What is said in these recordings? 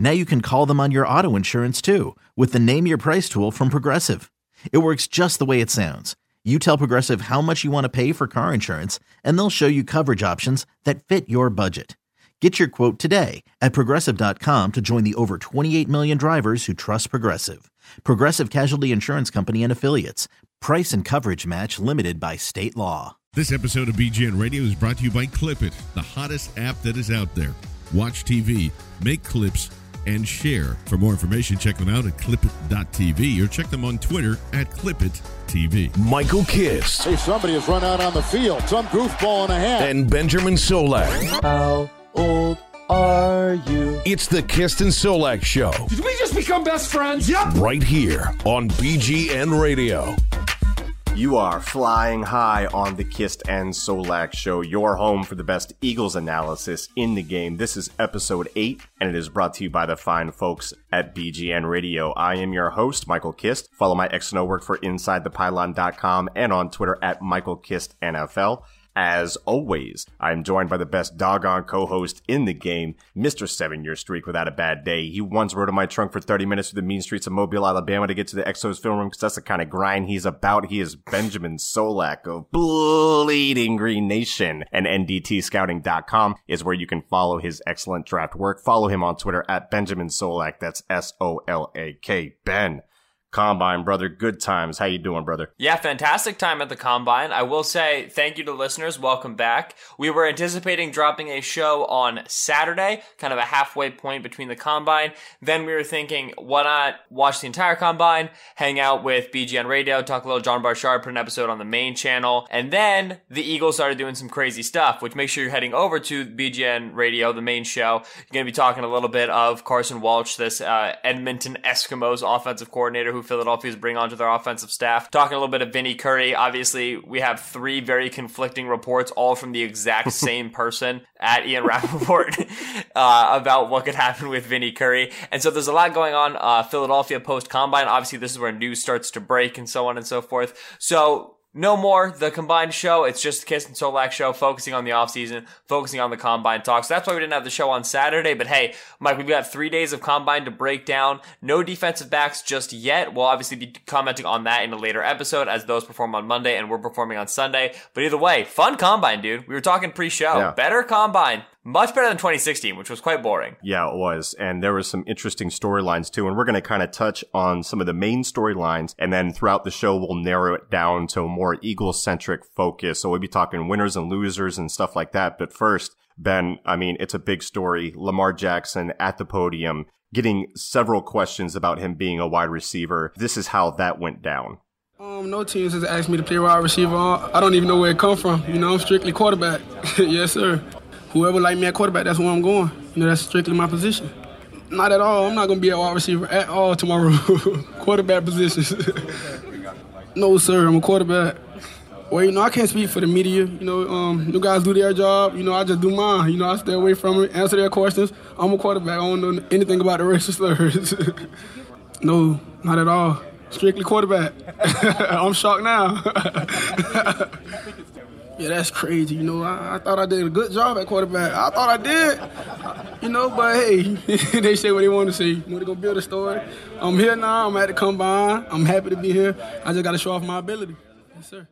Now you can call them on your auto insurance too with the Name Your Price tool from Progressive. It works just the way it sounds. You tell Progressive how much you want to pay for car insurance, and they'll show you coverage options that fit your budget. Get your quote today at progressive.com to join the over 28 million drivers who trust Progressive. Progressive Casualty Insurance Company and Affiliates. Price and coverage match limited by state law. This episode of BGN Radio is brought to you by Clipit, the hottest app that is out there. Watch TV, make clips, and share. For more information, check them out at clipit.tv or check them on Twitter at clipit.tv. Michael Kist. Hey, somebody has run out on the field. Some goofball in a hat. And Benjamin Solak. How old are you? It's the Kist and Solak Show. Did we just become best friends? Yep. Right here on BGN Radio. You are flying high on the Kist and Solak show, your home for the best Eagles analysis in the game. This is episode 8, and it is brought to you by the fine folks at BGN Radio. I am your host, Michael Kist. Follow my X and work for InsideThePylon.com and on Twitter at Michael Kist NFL. As always, I'm joined by the best doggone co-host in the game, Mr. Seven Year Streak without a bad day. He once rode in my trunk for 30 minutes through the mean streets of Mobile, Alabama to get to the Exos film room because that's the kind of grind he's about. He is Benjamin Solak of Bleeding Green Nation and NDTscouting.com is where you can follow his excellent draft work. Follow him on Twitter at Benjamin Solak. That's S-O-L-A-K. Ben. Combine, brother. Good times. How you doing, brother? Yeah, fantastic time at the Combine. I will say thank you to listeners. Welcome back. We were anticipating dropping a show on Saturday, kind of a halfway point between the Combine. Then we were thinking, why not watch the entire Combine, hang out with BGN Radio, talk a little John Barchard, put an episode on the main channel. And then the Eagles started doing some crazy stuff, which make sure you're heading over to BGN Radio, the main show. You're going to be talking a little bit of Carson Walch, this uh, Edmonton Eskimos offensive coordinator who Philadelphia's bring onto their offensive staff. Talking a little bit of Vinny Curry. Obviously, we have three very conflicting reports, all from the exact same person at Ian Rapoport uh, about what could happen with Vinny Curry. And so there's a lot going on. Uh, Philadelphia post combine. Obviously, this is where news starts to break and so on and so forth. So no more the combined show. It's just the Kist and Solak show, focusing on the offseason, focusing on the combine talks. That's why we didn't have the show on Saturday. But hey, Mike, we've got three days of combine to break down. No defensive backs just yet. We'll obviously be commenting on that in a later episode as those perform on Monday and we're performing on Sunday. But either way, fun combine, dude. We were talking pre-show. Yeah. Better combine. Much better than 2016, which was quite boring. Yeah, it was. And there was some interesting storylines too. And we're going to kind of touch on some of the main storylines. And then throughout the show, we'll narrow it down to a more Eagle centric focus. So we'll be talking winners and losers and stuff like that. But first, Ben, I mean, it's a big story. Lamar Jackson at the podium getting several questions about him being a wide receiver. This is how that went down. Um, no teams has asked me to play wide receiver. I don't even know where it come from. You know, I'm strictly quarterback. yes, sir. Whoever like me at quarterback, that's where I'm going. You know, that's strictly my position. Not at all. I'm not gonna be a wide receiver at all tomorrow. quarterback positions. no, sir. I'm a quarterback. Well, you know, I can't speak for the media. You know, um, you guys do their job. You know, I just do mine. You know, I stay away from it, answer their questions. I'm a quarterback. I don't know anything about the racial slurs. no, not at all. Strictly quarterback. I'm shocked now. Yeah, that's crazy. You know, I, I, thought I did a good job at quarterback. I thought I did. You know, but hey, they say what they want to say. You know, they're gonna build a story. I'm here now. I'm at the combine. I'm happy to be here. I just got to show off my ability. Yes, sir.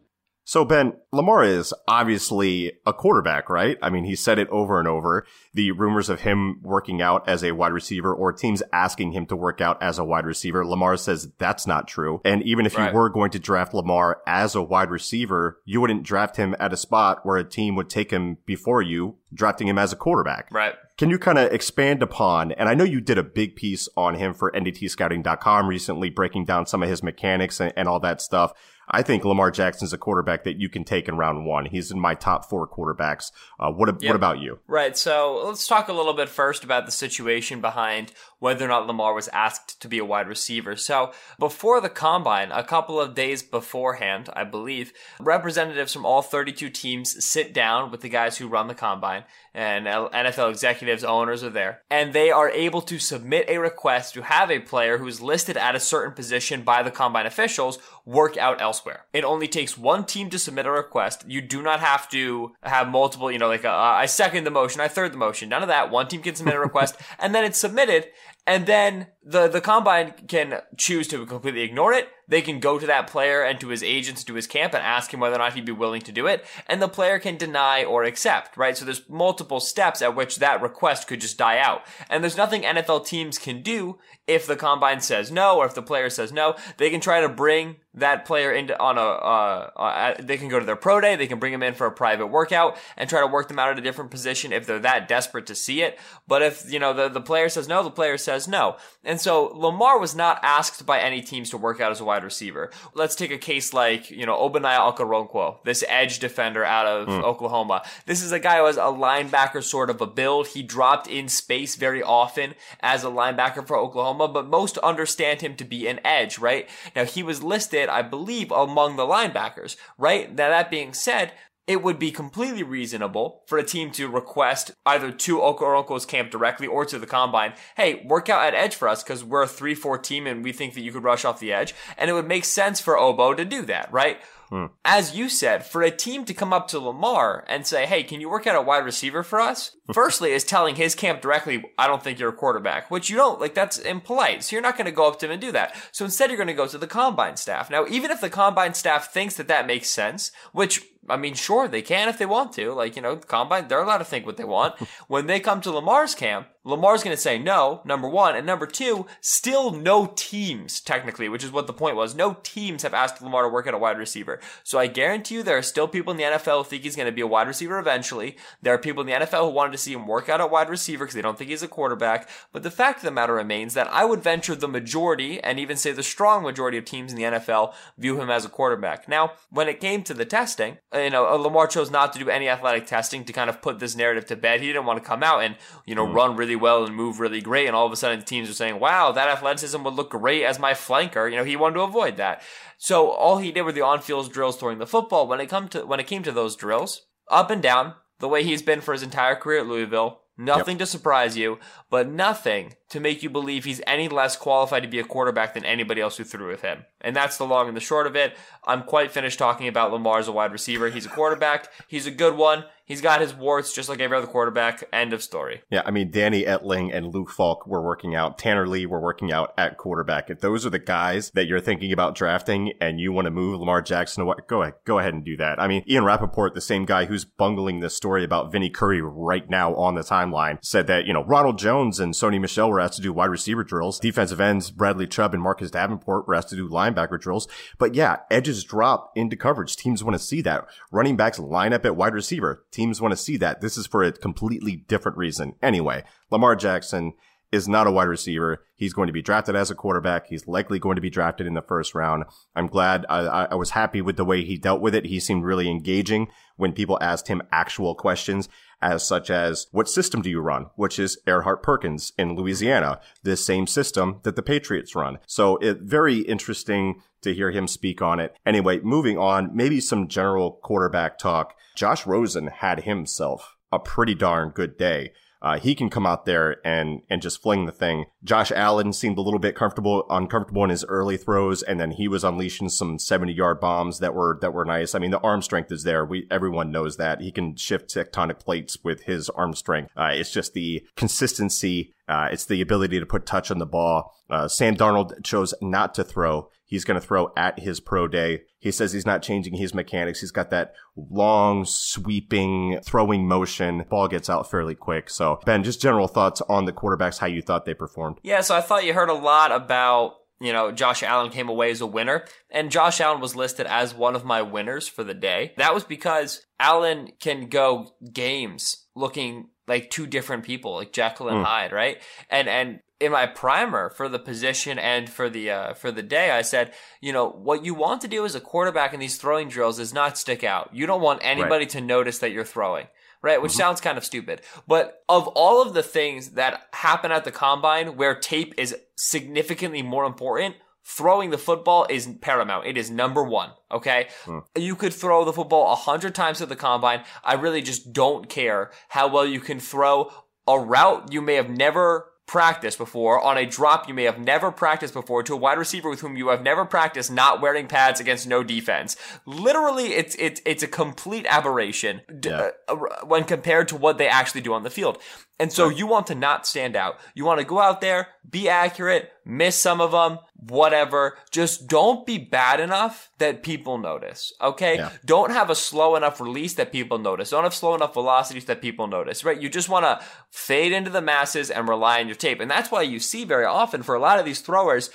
So Ben, Lamar is obviously a quarterback, right? I mean, he said it over and over. The rumors of him working out as a wide receiver or teams asking him to work out as a wide receiver, Lamar says that's not true. And even if right. you were going to draft Lamar as a wide receiver, you wouldn't draft him at a spot where a team would take him before you, drafting him as a quarterback. Right. Can you kind of expand upon, and I know you did a big piece on him for NDTscouting.com recently, breaking down some of his mechanics and, and all that stuff. I think Lamar Jackson's a quarterback that you can take in round one. He's in my top four quarterbacks. Uh, what, yep. what about you? Right. So let's talk a little bit first about the situation behind whether or not Lamar was asked to be a wide receiver. So before the combine, a couple of days beforehand, I believe, representatives from all 32 teams sit down with the guys who run the combine and NFL executives, owners are there, and they are able to submit a request to have a player who's listed at a certain position by the combine officials work out elsewhere. It only takes one team to submit a request. You do not have to have multiple, you know, like uh, I second the motion, I third the motion. None of that. One team can submit a request and then it's submitted and then the, the combine can choose to completely ignore it. They can go to that player and to his agents, to his camp and ask him whether or not he'd be willing to do it. And the player can deny or accept, right? So there's multiple steps at which that request could just die out. And there's nothing NFL teams can do if the combine says no or if the player says no. They can try to bring that player into on a, uh, uh, they can go to their pro day, they can bring him in for a private workout and try to work them out at a different position if they're that desperate to see it. But if, you know, the, the player says no, the player says no. And so Lamar was not asked by any teams to work out as a wide receiver. Let's take a case like, you know, Ogbonnia Okoronkwo, this edge defender out of mm. Oklahoma. This is a guy who has a linebacker sort of a build. He dropped in space very often as a linebacker for Oklahoma, but most understand him to be an edge, right? Now he was listed, I believe, among the linebackers, right? Now that being said, it would be completely reasonable for a team to request either to Okoronkwo's camp directly or to the combine, hey, work out at edge for us because we're a 3-4 team and we think that you could rush off the edge. And it would make sense for Obo to do that, right? Hmm. As you said, for a team to come up to Lamar and say, hey, can you work out a wide receiver for us? Firstly, is telling his camp directly, I don't think you're a quarterback, which you don't, like, that's impolite. So you're not going to go up to him and do that. So instead, you're going to go to the combine staff. Now, even if the combine staff thinks that that makes sense, which I mean, sure, they can if they want to. Like, you know, combine, they're allowed to think what they want. when they come to Lamar's camp, Lamar's going to say no, number one. And number two, still no teams, technically, which is what the point was. No teams have asked Lamar to work at a wide receiver. So I guarantee you there are still people in the NFL who think he's going to be a wide receiver eventually. There are people in the NFL who wanted to see him work out at wide receiver because they don't think he's a quarterback. But the fact of the matter remains that I would venture the majority and even say the strong majority of teams in the NFL view him as a quarterback. Now, when it came to the testing, you know, Lamar chose not to do any athletic testing to kind of put this narrative to bed. He didn't want to come out and, you know, mm. run really well and move really great. And all of a sudden, teams are saying, wow, that athleticism would look great as my flanker. You know, he wanted to avoid that. So all he did were the on-field drills throwing the football. When it come to, when it came to those drills, up and down, the way he's been for his entire career at Louisville, nothing yep. to surprise you, but nothing to make you believe he's any less qualified to be a quarterback than anybody else who threw with him. And that's the long and the short of it. I'm quite finished talking about Lamar as a wide receiver. He's a quarterback. He's a good one. He's got his warts just like every other quarterback. End of story. Yeah, I mean, Danny Etling and Luke Falk were working out. Tanner Lee were working out at quarterback. If those are the guys that you're thinking about drafting and you want to move Lamar Jackson away, go ahead, go ahead and do that. I mean, Ian Rapoport, the same guy who's bungling this story about Vinny Curry right now on the timeline, said that, you know, Ronald Jones and Sony Michel were asked to do wide receiver drills. Defensive ends, Bradley Chubb and Marcus Davenport were asked to do linebacker drills. But yeah, edges drop into coverage. Teams want to see that. Running backs line up at wide receiver. Teams want to see that. This is for a completely different reason. Anyway, Lamar Jackson is not a wide receiver. He's going to be drafted as a quarterback. He's likely going to be drafted in the first round. I'm glad. I, I, was happy with the way he dealt with it. He seemed really engaging when people asked him actual questions, as such as, what system do you run? Which is Erhardt Perkins in Louisiana, the same system that the Patriots run. So it very interesting to hear him speak on it. Anyway, moving on, maybe some general quarterback talk. Josh Rosen had himself a pretty darn good day. Uh, he can come out there and and just fling the thing. Josh Allen seemed a little bit comfortable, uncomfortable in his early throws, and then he was unleashing some seventy yard bombs that were that were nice. I mean, the arm strength is there. We everyone knows that he can shift tectonic plates with his arm strength. Uh, it's just the consistency. Uh, it's the ability to put touch on the ball. Uh, Sam Darnold chose not to throw he's going to throw at his pro day. He says he's not changing his mechanics. He's got that long, sweeping, throwing motion. Ball gets out fairly quick. So, Ben, just general thoughts on the quarterbacks, how you thought they performed. Yeah, so I thought you heard a lot about you know, Josh Allen came away as a winner, and Josh Allen was listed as one of my winners for the day. That was because Allen can go games looking like two different people, like Jekyll and mm. Hyde, right? And and in my primer for the position and for the uh, for the day, I said, you know, what you want to do as a quarterback in these throwing drills is not stick out. You don't want anybody right. to notice that you're throwing right? Which mm-hmm. sounds kind of stupid. But of all of the things that happen at the combine where tape is significantly more important, throwing the football is paramount. It is number one. Okay. Hmm. You could throw the football a hundred times at the combine. I really just don't care how well you can throw a route you may have never practiced before on a drop you may have never practiced before to a wide receiver with whom you have never practiced not wearing pads against no defense. Literally, it's it's it's a complete aberration yeah. uh, when compared to what they actually do on the field. And so you want to not stand out. You want to go out there, be accurate, miss some of them, whatever. Just don't be bad enough that people notice. Okay. Yeah. Don't have a slow enough release that people notice. Don't have slow enough velocities that people notice, right? You just want to fade into the masses and rely on your tape. And that's why you see very often for a lot of these throwers,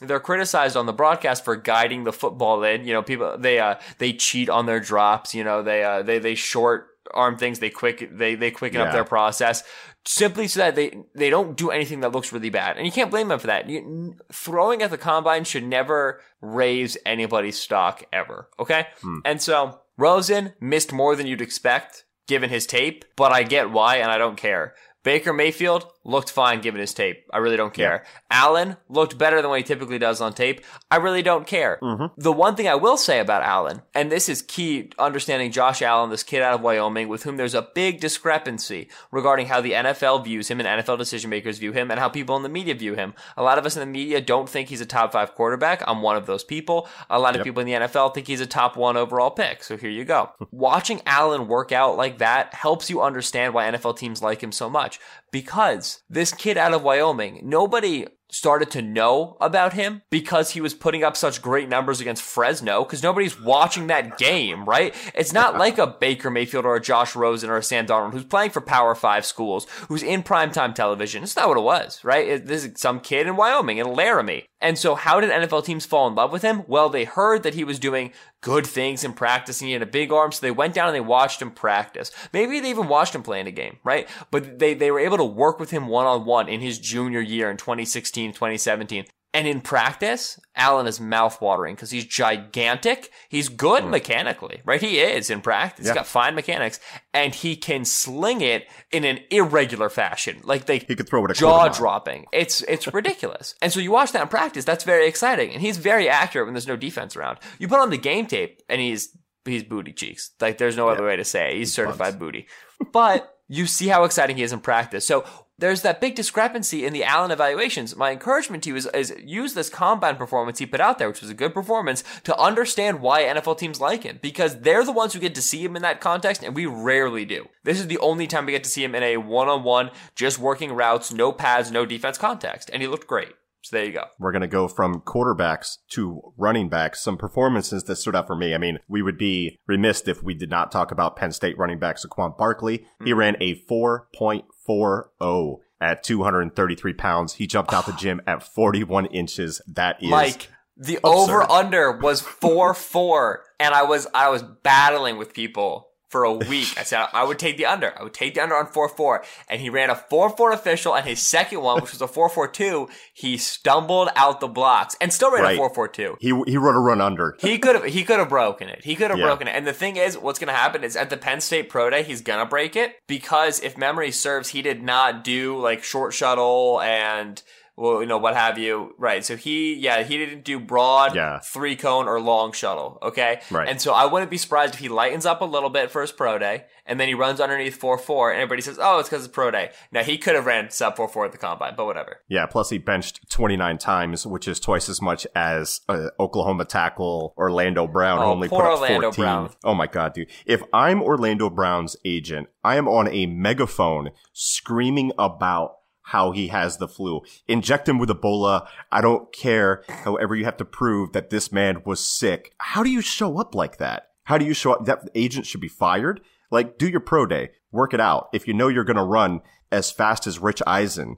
they're criticized on the broadcast for guiding the football in. You know, people they uh they cheat on their drops. You know, they uh they they short arm things. They quick they they quicken yeah. up their process simply so that they they don't do anything that looks really bad, and you can't blame them for that. You, throwing at the combine should never raise anybody's stock ever. Okay, hmm. and so Rosen missed more than you'd expect given his tape, but I get why, and I don't care. Baker Mayfield looked fine given his tape. I really don't care. Yeah. Allen looked better than what he typically does on tape. I really don't care. Mm-hmm. The one thing I will say about Allen, and this is key understanding Josh Allen, this kid out of Wyoming, with whom there's a big discrepancy regarding how the NFL views him and NFL decision makers view him and how people in the media view him. A lot of us in the media don't think he's a top five quarterback. I'm one of those people. A lot of yep. people in the NFL think he's a top one overall pick. So here you go. Watching Allen work out like that helps you understand why NFL teams like him so much because this kid out of Wyoming, nobody started to know about him because he was putting up such great numbers against Fresno because nobody's watching that game, right? It's not like a Baker Mayfield or a Josh Rosen or a Sam Darnold who's playing for Power Five schools, who's in primetime television. It's not what it was, right? It, this is some kid in Wyoming in Laramie. And so how did NFL teams fall in love with him? Well, they heard that he was doing good things in practice and he had a big arm. So they went down and they watched him practice. Maybe they even watched him play in a game, right? But they, they were able to work with him one on one in his junior year in 2016, 2017. And in practice, Allen is mouthwatering because he's gigantic. He's good mm. mechanically, right? He is in practice. Yeah. He's got fine mechanics and he can sling it in an irregular fashion. Like they he could throw it a jaw dropping. It's, it's ridiculous. and so you watch that in practice. That's very exciting. And he's very accurate when there's no defense around. You put on the game tape and he's, he's booty cheeks. Like there's no yeah. other way to say it. He's, he's certified buns. booty. But you see how exciting he is in practice. So there's that big discrepancy in the Allen evaluations. My encouragement to you is, is use this combine performance he put out there, which was a good performance, to understand why NFL teams like him. Because they're the ones who get to see him in that context, and we rarely do. This is the only time we get to see him in a one-on-one, just working routes, no pads, no defense context. And he looked great. So there you go. We're going to go from quarterbacks to running backs. Some performances that stood out for me. I mean, we would be remiss if we did not talk about Penn State running back Saquon Barkley. Mm-hmm. He ran a 4.40 at 233 pounds. He jumped out the gym at 41 inches. That is Mike. The over under was four four, and I was I was battling with people for a week. I said I would take the under. I would take the under on 4-4. And he ran a 4-4 official and his second one, which was a 4-4-2, he stumbled out the blocks and still ran right. a 4-4-2. He he wrote a run under. he could have he could have broken it. He could have yeah. broken it. And the thing is, what's gonna happen is at the Penn State Pro Day, he's gonna break it because if memory serves, he did not do like short shuttle and well, you know, what have you. Right. So he, yeah, he didn't do broad, yeah. three cone or long shuttle. Okay. Right. And so I wouldn't be surprised if he lightens up a little bit for his pro day and then he runs underneath 4-4 and everybody says, oh, it's because it's pro day. Now he could have ran sub 4-4 at the combine, but whatever. Yeah. Plus he benched 29 times, which is twice as much as uh, Oklahoma tackle Orlando Brown oh, only put up Orlando 14. Brown. Oh my God, dude. If I'm Orlando Brown's agent, I am on a megaphone screaming about how he has the flu. Inject him with Ebola. I don't care. However, you have to prove that this man was sick. How do you show up like that? How do you show up? That agent should be fired. Like, do your pro day, work it out. If you know you're going to run as fast as Rich Eisen,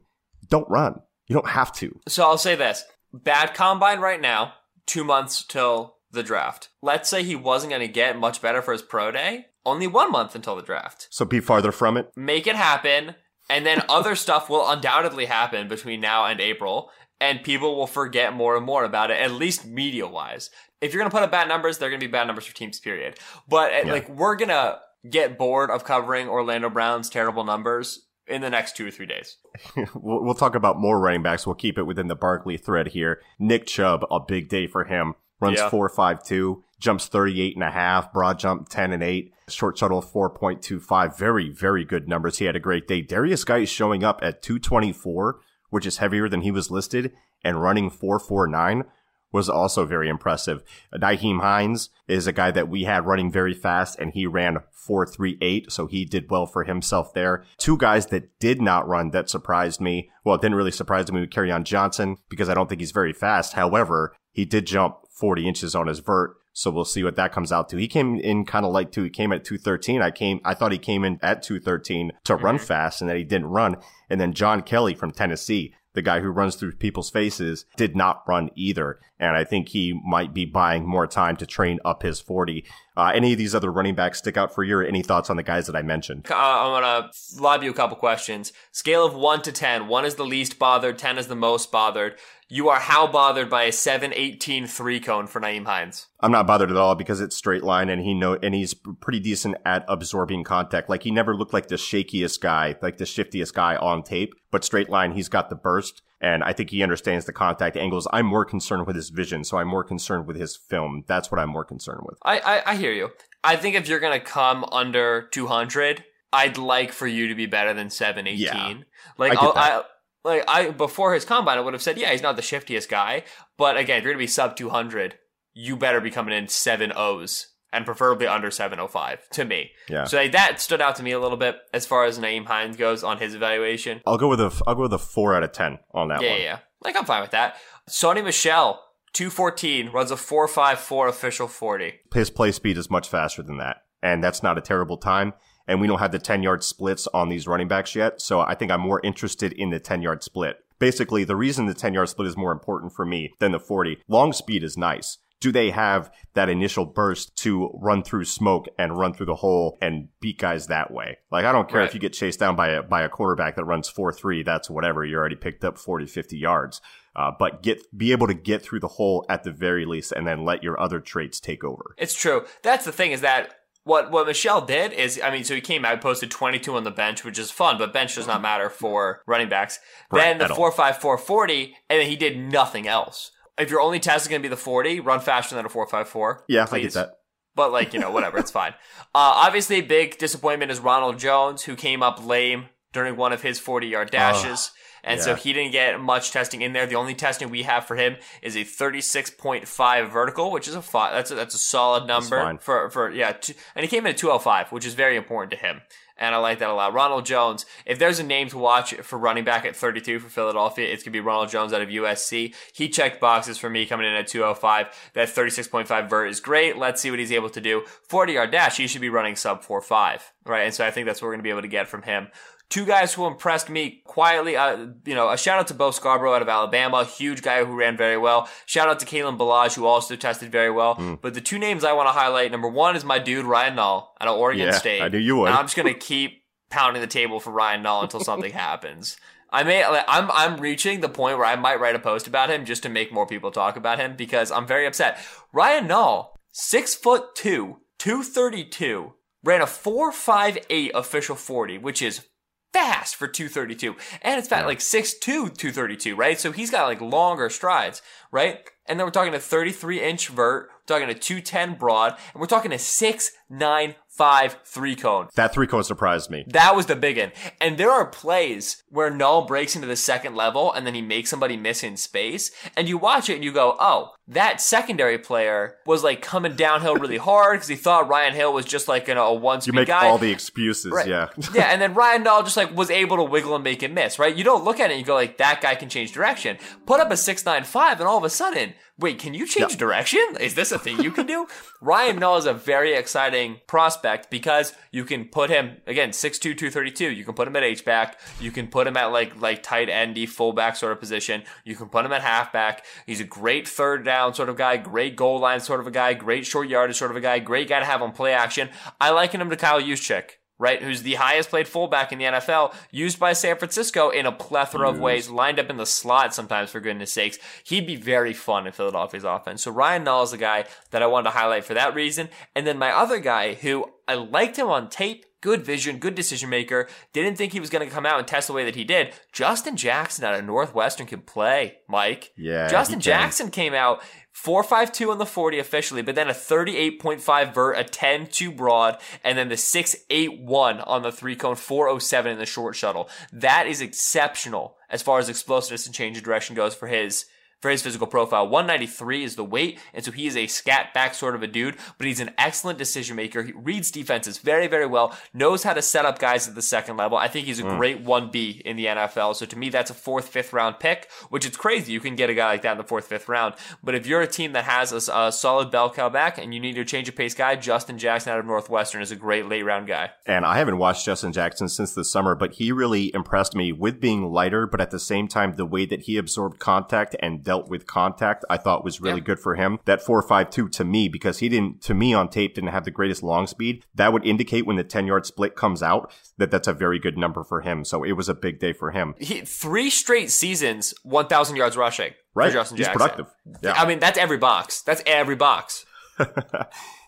don't run. You don't have to. So I'll say this bad combine right now, two months till the draft. Let's say he wasn't going to get much better for his pro day. Only one month until the draft. So be farther from it. Make it happen. And then other stuff will undoubtedly happen between now and April. And people will forget more and more about it, at least media wise. If you're going to put up bad numbers, they're going to be bad numbers for teams, period. But uh, yeah. like, we're going to get bored of covering Orlando Brown's terrible numbers in the next two or three days. we'll, we'll talk about more running backs. We'll keep it within the Barkley thread here. Nick Chubb, a big day for him. Runs yeah. 4.52, jumps 38 and a half, broad jump 10 and 8, short shuttle 4.25. Very, very good numbers. He had a great day. Derrius Guice showing up at 224, which is heavier than he was listed, and running 449 was also very impressive. Nyheim Hines is a guy that we had running very fast and he ran 438. So he did well for himself there. Two guys that did not run that surprised me. Well, it didn't really surprise me with Kerryon Johnson because I don't think he's very fast. However, he did jump 40 inches on his vert. So we'll see what that comes out to. He came in kind of like two. He came at 213. I came, I thought he came in at 213 to run mm-hmm. fast and that he didn't run. And then John Kelly from Tennessee the guy who runs through people's faces, did not run either. And I think he might be buying more time to train up his 40. Uh, any of these other running backs stick out for you or any thoughts on the guys that I mentioned? Uh, I'm going to lob you a couple questions. Scale of 1 to 10. 1 is the least bothered, 10 is the most bothered. You are how bothered by a 718 three cone for Nyheim Hines? I'm not bothered at all because it's straight line and he know and he's pretty decent at absorbing contact. Like he never looked like the shakiest guy, like the shiftiest guy on tape, but straight line he's got the burst and I think he understands the contact angles. I'm more concerned with his vision, so I'm more concerned with his film. That's what I'm more concerned with. I I, I hear you. I think if you're gonna come under 200, I'd like for you to be better than 718. Yeah, like I, I like I before his combine, I would have said, yeah, he's not the shiftiest guy, but again, if you're gonna be sub 200, you better be coming in seven O's and preferably under 705 to me. Yeah. So like, that stood out to me a little bit as far as Nyheim Hines goes on his evaluation. I'll go with a I'll go with a four out of ten on that yeah, one. Yeah, Like I'm fine with that. Sony Michel. 214, runs a 454 official 40. His play speed is much faster than that. And that's not a terrible time and we don't have the 10 yard splits on these running backs yet. So I think I'm more interested in the 10 yard split. Basically, the reason the 10 yard split is more important for me than the 40, long speed is nice. Do they have that initial burst to run through smoke and run through the hole and beat guys that way? Like, I don't care right. if you get chased down by a, by a quarterback that runs 4-3, that's whatever. You already picked up 40, 50 yards. Uh, but get be able to get through the hole at the very least, and then let your other traits take over. It's true. That's the thing is that what what Michel did is, I mean, so he came out, posted 22 on the bench, which is fun, but bench does not matter for running backs. Right, then the 4 5 4 40, and then he did nothing else. If your only test is going to be the 40, run faster than a 4 5 4. Yeah, please. I get that. But, like, you know, whatever, it's fine. Uh, obviously, big disappointment is Ronald Jones, who came up lame during one of his 40 yard dashes. Uh. And yeah. so he didn't get much testing in there. The only testing we have for him is a 36.5 vertical, which is a five. That's a, that's a solid number for, for, yeah. Two, and he came in at 205, which is very important to him. And I like that a lot. Ronald Jones, if there's a name to watch for running back at 32 for Philadelphia, it's going to be Ronald Jones out of USC. He checked boxes for me coming in at 205. That 36.5 vert is great. Let's see what he's able to do. 40 yard dash, he should be running sub 4.5, right? And so I think that's what we're going to be able to get from him. Two guys who impressed me quietly. Uh, you know, a shout out to Bo Scarborough out of Alabama, huge guy who ran very well. Shout out to Kalen Ballage who also tested very well. Mm. But the two names I want to highlight, number one is my dude Ryan Nall out of Oregon yeah, State. I knew you would. And I'm just gonna keep pounding the table for Ryan Nall until something happens. I may, I'm, I'm reaching the point where I might write a post about him just to make more people talk about him because I'm very upset. Ryan Nall, six foot two, 232, ran a 458 official 40, which is fast for 232. And it's fat, yeah. like 6'2, 232, right? So he's got like longer strides, right? And then we're talking a 33 inch vert, we're talking a 210 broad, and we're talking a 6'9 nine five three cone. That three cone surprised me. That was the big one. And there are plays where Nall breaks into the second level and then he makes somebody miss in space. And you watch it and you go, oh, that secondary player was like coming downhill really hard because he thought Ryan Hill was just like you know, a one speed You make guy. all the excuses, Right. yeah. yeah, and then Ryan Dahl just like was able to wiggle and make it miss, right? You don't look at it and you go like that guy can change direction. Put up a six nine five, and all of a sudden, wait, can you change direction? Is this a thing you can do? Ryan Null is a very exciting prospect because you can put him again 6'2", 232. You can put him at H back. You can put him at like like tight endy fullback sort of position. You can put him at halfback. He's a great third down sort of guy, great goal line sort of a guy, great short yardage sort of a guy, great guy to have on play action. I liken him to Kyle Juszczyk right? Who's the highest played fullback in the NFL, used by San Francisco in a plethora of ways, lined up in the slot sometimes, for goodness sakes. He'd be very fun in Philadelphia's offense. So Ryan Nall is the guy that I wanted to highlight for that reason. And then my other guy, who I liked him on tape, good vision, good decision maker, didn't think he was going to come out and test the way that he did. Justin Jackson out of Northwestern can play, Mike. Yeah, Justin. Jackson came out 452 on the 40 officially, but then a 38.5 vert, a 10 2 broad, and then the 681 on the three cone, 407 in the short shuttle. That is exceptional as far as explosiveness and change of direction goes for his for his physical profile. 193 is the weight, and so he is a scat back sort of a dude, but he's an excellent decision maker. He reads defenses very, very well, knows how to set up guys at the second level. I think he's a Mm. great 1B in the NFL. So to me, that's a fourth, fifth round pick, which is crazy. You can get a guy like that in the fourth, fifth round. But if you're a team that has a, a solid bell cow back and you need a change of pace guy, Justin Jackson out of Northwestern is a great late round guy. And I haven't watched Justin Jackson since the summer, but he really impressed me with being lighter, but at the same time, the way that he absorbed contact and dealt with contact, I thought was really Yeah. good for him. That 4.52 to me, because he didn't, to me on tape, didn't have the greatest long speed. That would indicate when the 10 yard split comes out that that's a very good number for him. So it was a big day for him. He, three straight seasons, 1,000 yards rushing Right. for Justin He's Jackson. productive. Yeah. I mean, that's every box. That's every box.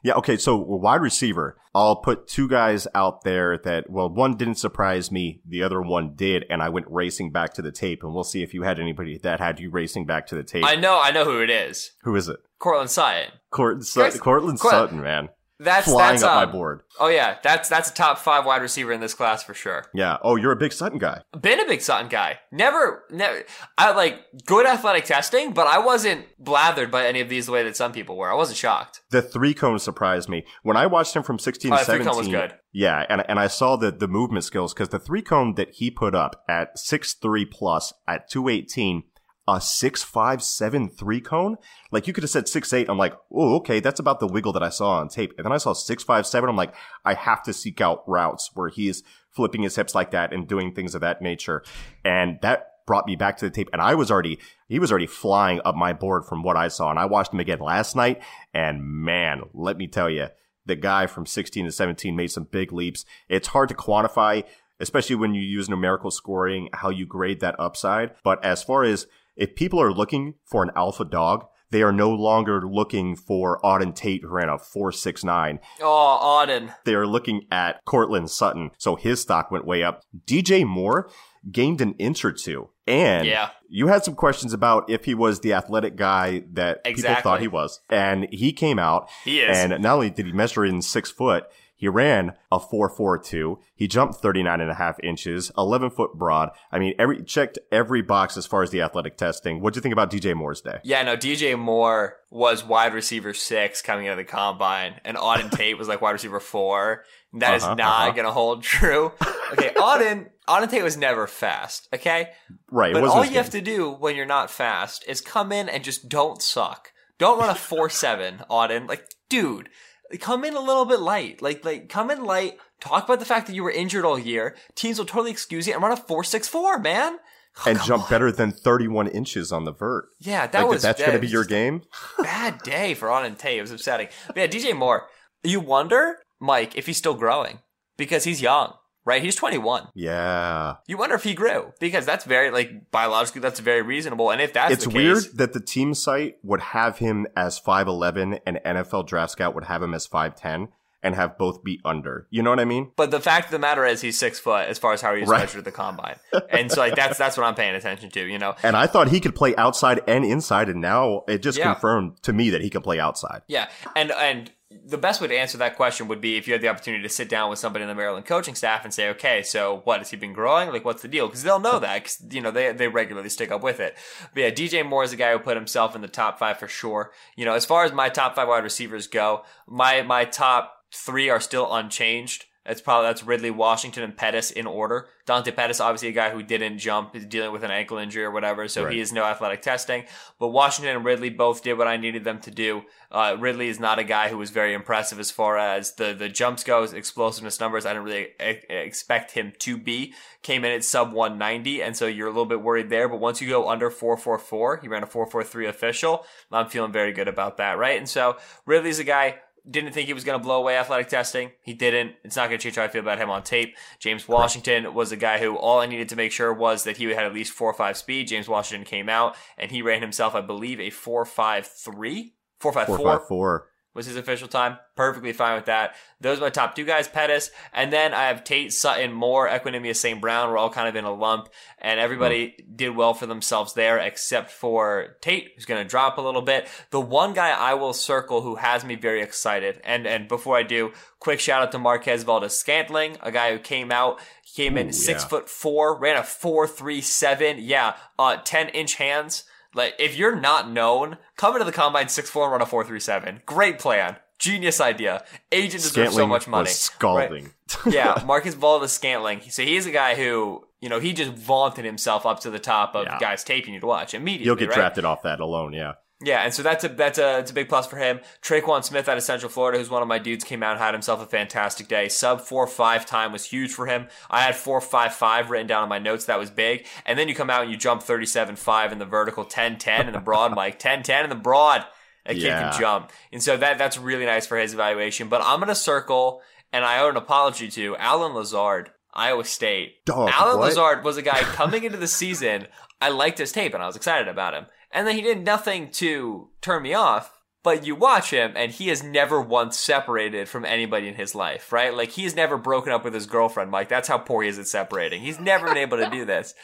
Yeah, okay, so wide receiver. I'll put two guys out there that, well, one didn't surprise me, the other one did, and I went racing back to the tape, and we'll see if you had anybody that had you racing back to the tape. I know, I know who it is. Who is it? Courtland Sutton. Court, Guys, Courtland Sutton, man. That's Flying that's up my um, board. Oh yeah, that's that's a top five wide receiver in this class for sure. Yeah. Oh, you're a big Sutton guy. Been a big Sutton guy. Never, never. I like good athletic testing, but I wasn't blathered by any of these the way that some people were. I wasn't shocked. The three cone surprised me when I watched him from 16 Oh, to the three 17. cone was good. Yeah, and and I saw the the movement skills because the three cone that he put up at six three plus at 218, a six five seven three cone. Like you could have said six eight. I'm like, oh, okay, that's about the wiggle that I saw on tape. And then I saw six five seven. I'm like, I have to seek out routes where he's flipping his hips like that and doing things of that nature. And that brought me back to the tape. And I was already, he was already flying up my board from what I saw. And I watched him again last night. And man, let me tell you, the guy from 16 to 17 made some big leaps. It's hard to quantify, especially when you use numerical scoring, how you grade that upside. But as far as if people are looking for an alpha dog, they are no longer looking for Auden Tate, who ran a 469. Oh, Auden. They are looking at Courtland Sutton. So his stock went way up. DJ Moore gained an inch or two. And Yeah. you had some questions about if he was the athletic guy that people thought he was. And he came out. He is. And not only did he measure in six foot, he ran a 442. He jumped 39 and a half inches, 11 foot broad. I mean, every, checked every box as far as the athletic testing. What do you think about DJ Moore's day? Yeah, no, DJ Moore was wide receiver six coming out of the combine, and Auden Tate was like wide receiver four. That is Uh-huh, not uh-huh. gonna hold true. Okay, Auden, Auden Tate was never fast. Okay, Right. but all you have to do when you're not fast is come in and just don't suck. Don't run a four seven, Auden. Like, dude, come in a little bit light. Like, like come in light. Talk about the fact that you were injured all year. Teams will totally excuse you and run a four six four, man. Oh, and jump better than 31 inches on the vert. Yeah, that like, was that's that going to be your game. bad day for Auden Tate. It was upsetting. But yeah, DJ Moore. You wonder, Mike, if he's still growing because he's young, right? He's 21. Yeah. You wonder if he grew because that's very like biologically that's very reasonable. And if that's it's the weird that the team site would have him as 5'11 and NFL Draft Scout would have him as 5'10 and have both be under. You know what I mean? but the fact of the matter is he's six foot as far as how he's Right. measured at the combine, and so like that's that's what I'm paying attention to. You know, And I thought he could play outside and inside, and now it just Yeah. confirmed to me that he can play outside. Yeah, and and the best way to answer that question would be if you had the opportunity to sit down with somebody in the Maryland coaching staff and say, okay, so what has he been growing? Like, what's the deal? Because they'll know that. Cause, you know, they they regularly stick up with it. But yeah, DJ Moore is a guy who put himself in the top five for sure. You know, as far as my top five wide receivers go, my my top three are still unchanged. That's probably that's Ridley, Washington, and Pettis in order. Dante Pettis, obviously a guy who didn't jump, is dealing with an ankle injury or whatever, so right. he is no athletic testing. But Washington and Ridley both did what I needed them to do. Uh, Ridley is not a guy who was very impressive as far as the the jumps goes, explosiveness numbers. I didn't really e- expect him to be. Came in at sub 190, and so you're a little bit worried there. But once you go under 444, he ran a 443 official. I'm feeling very good about that, right? And so Ridley's a guy didn't think he was going to blow away athletic testing. He didn't. It's not going to change how I feel about him on tape. James Washington was a guy who all I needed to make sure was that he had at least four or five speed. James Washington came out and he ran himself, I believe, a four five three, four five four. Four five four was his official time. Perfectly fine with that. Those are my top two guys, Pettis. And then I have Tate, Sutton, Moore, Equanimeous, St. Brown. We're all kind of in a lump. And everybody mm. did well for themselves there, except for Tate, who's going to drop a little bit. The one guy I will circle who has me very excited. And, and before I do, quick shout out to Marquez Valdes Scantling, a guy who came out, came in Ooh, six yeah. foot four, ran a four, three, seven. Yeah. Uh, 10 inch hands. Like, if you're not known, come into the combine 6'4 and run a 437. Great plan. Genius idea. Agent deserves so much money. Was scalding. Right? yeah, Marcus Valdes Scantling. So he's a guy who, you know, he just vaunted himself up to the top of yeah. guys taping you to watch immediately. You'll get right? drafted off that alone, yeah. Yeah, and so that's a that's a it's a big plus for him. Tre'Quan Smith out of Central Florida, who's one of my dudes, came out and had himself a fantastic day. Sub four five time was huge for him. I had four five five written down in my notes. That was big. And then you come out and you jump thirty seven five in the vertical, 10-10 in the broad, Mike 10-10 in the broad. That kid yeah. can jump, and so that that's really nice for his evaluation. But I'm gonna circle, and I owe an apology to Allen Lazard. Iowa State. Dog, Allen what? Lazard was a guy coming into the season. I liked his tape and I was excited about him. And then he did nothing to turn me off. But you watch him and he has never once separated from anybody in his life, right? Like he's never broken up with his girlfriend, Mike. That's how poor he is at separating. He's never been able to do this.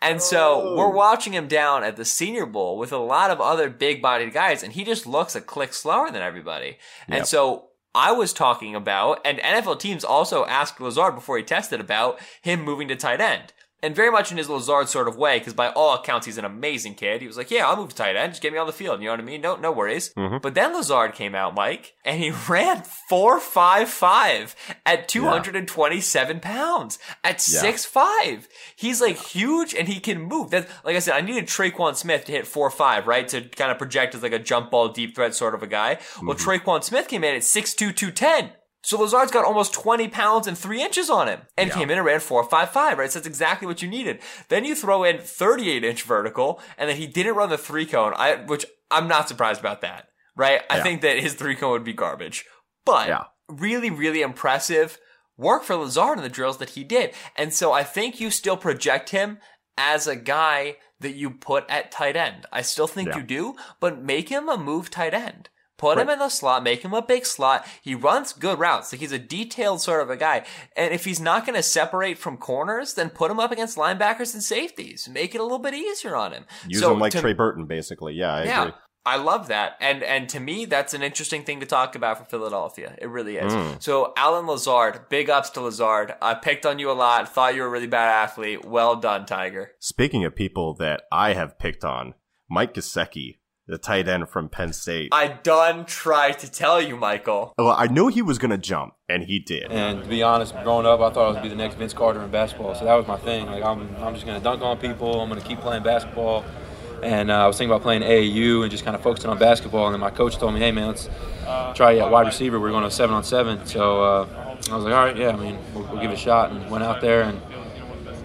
And so oh. we're watching him down at the senior bowl with a lot of other big bodied guys and he just looks a click slower than everybody. Yep. And so I was talking about, and NFL teams also asked Lazard before he tested about him moving to tight end and very much in his Lazard sort of way, because by all accounts he's an amazing kid. He was like, "Yeah, I'll move to tight end, just get me on the field." You know what I mean? No, no worries. Mm-hmm. But then Lazard came out, Mike, and he ran four five five at two hundred and twenty seven pounds at six five. He's like huge and he can move. That, like I said, I needed Tre'Quan Smith to hit four five, right, to kind of project as like a jump ball deep threat sort of a guy. Mm-hmm. Well, Tre'Quan Smith came in at six two two ten. So Lazard's got almost 20 pounds and three inches on him and yeah. came in and ran 4.55, right? So that's exactly what you needed. Then you throw in 38 inch vertical and then he didn't run the three cone, I, which I'm not surprised about that, right? I think that his three cone would be garbage, but yeah. really, really impressive work for Lazard in the drills that he did. And so I think you still project him as a guy that you put at tight end. I still think you do, but make him a move tight end. Put right. him in the slot, make him a big slot. He runs good routes. Like he's a detailed sort of a guy. And if he's not going to separate from corners, then put him up against linebackers and safeties. Make it a little bit easier on him. Use so him like to, Trey Burton, basically. Yeah, I yeah, agree. I love that. And and to me, that's an interesting thing to talk about for Philadelphia. It really is. Mm. So Allen Lazard, big ups to Lazard. I picked on you a lot. Thought you were a really bad athlete. Well done, Tiger. Speaking of people that I have picked on, Mike Gesicki the tight end from Penn State. I done tried to tell you, Michael. Well, I knew he was going to jump, and he did. And to be honest, growing up, I thought I was gonna be the next Vince Carter in basketball. So that was my thing. Like I'm, I'm just going to dunk on people. I'm going to keep playing basketball. And uh, I was thinking about playing AAU and just kind of focusing on basketball. And then my coach told me, "Hey man, let's try at wide receiver. We're going to seven on seven. So uh, I was like, all right, yeah. I mean, we'll, we'll give it a shot. And went out there, and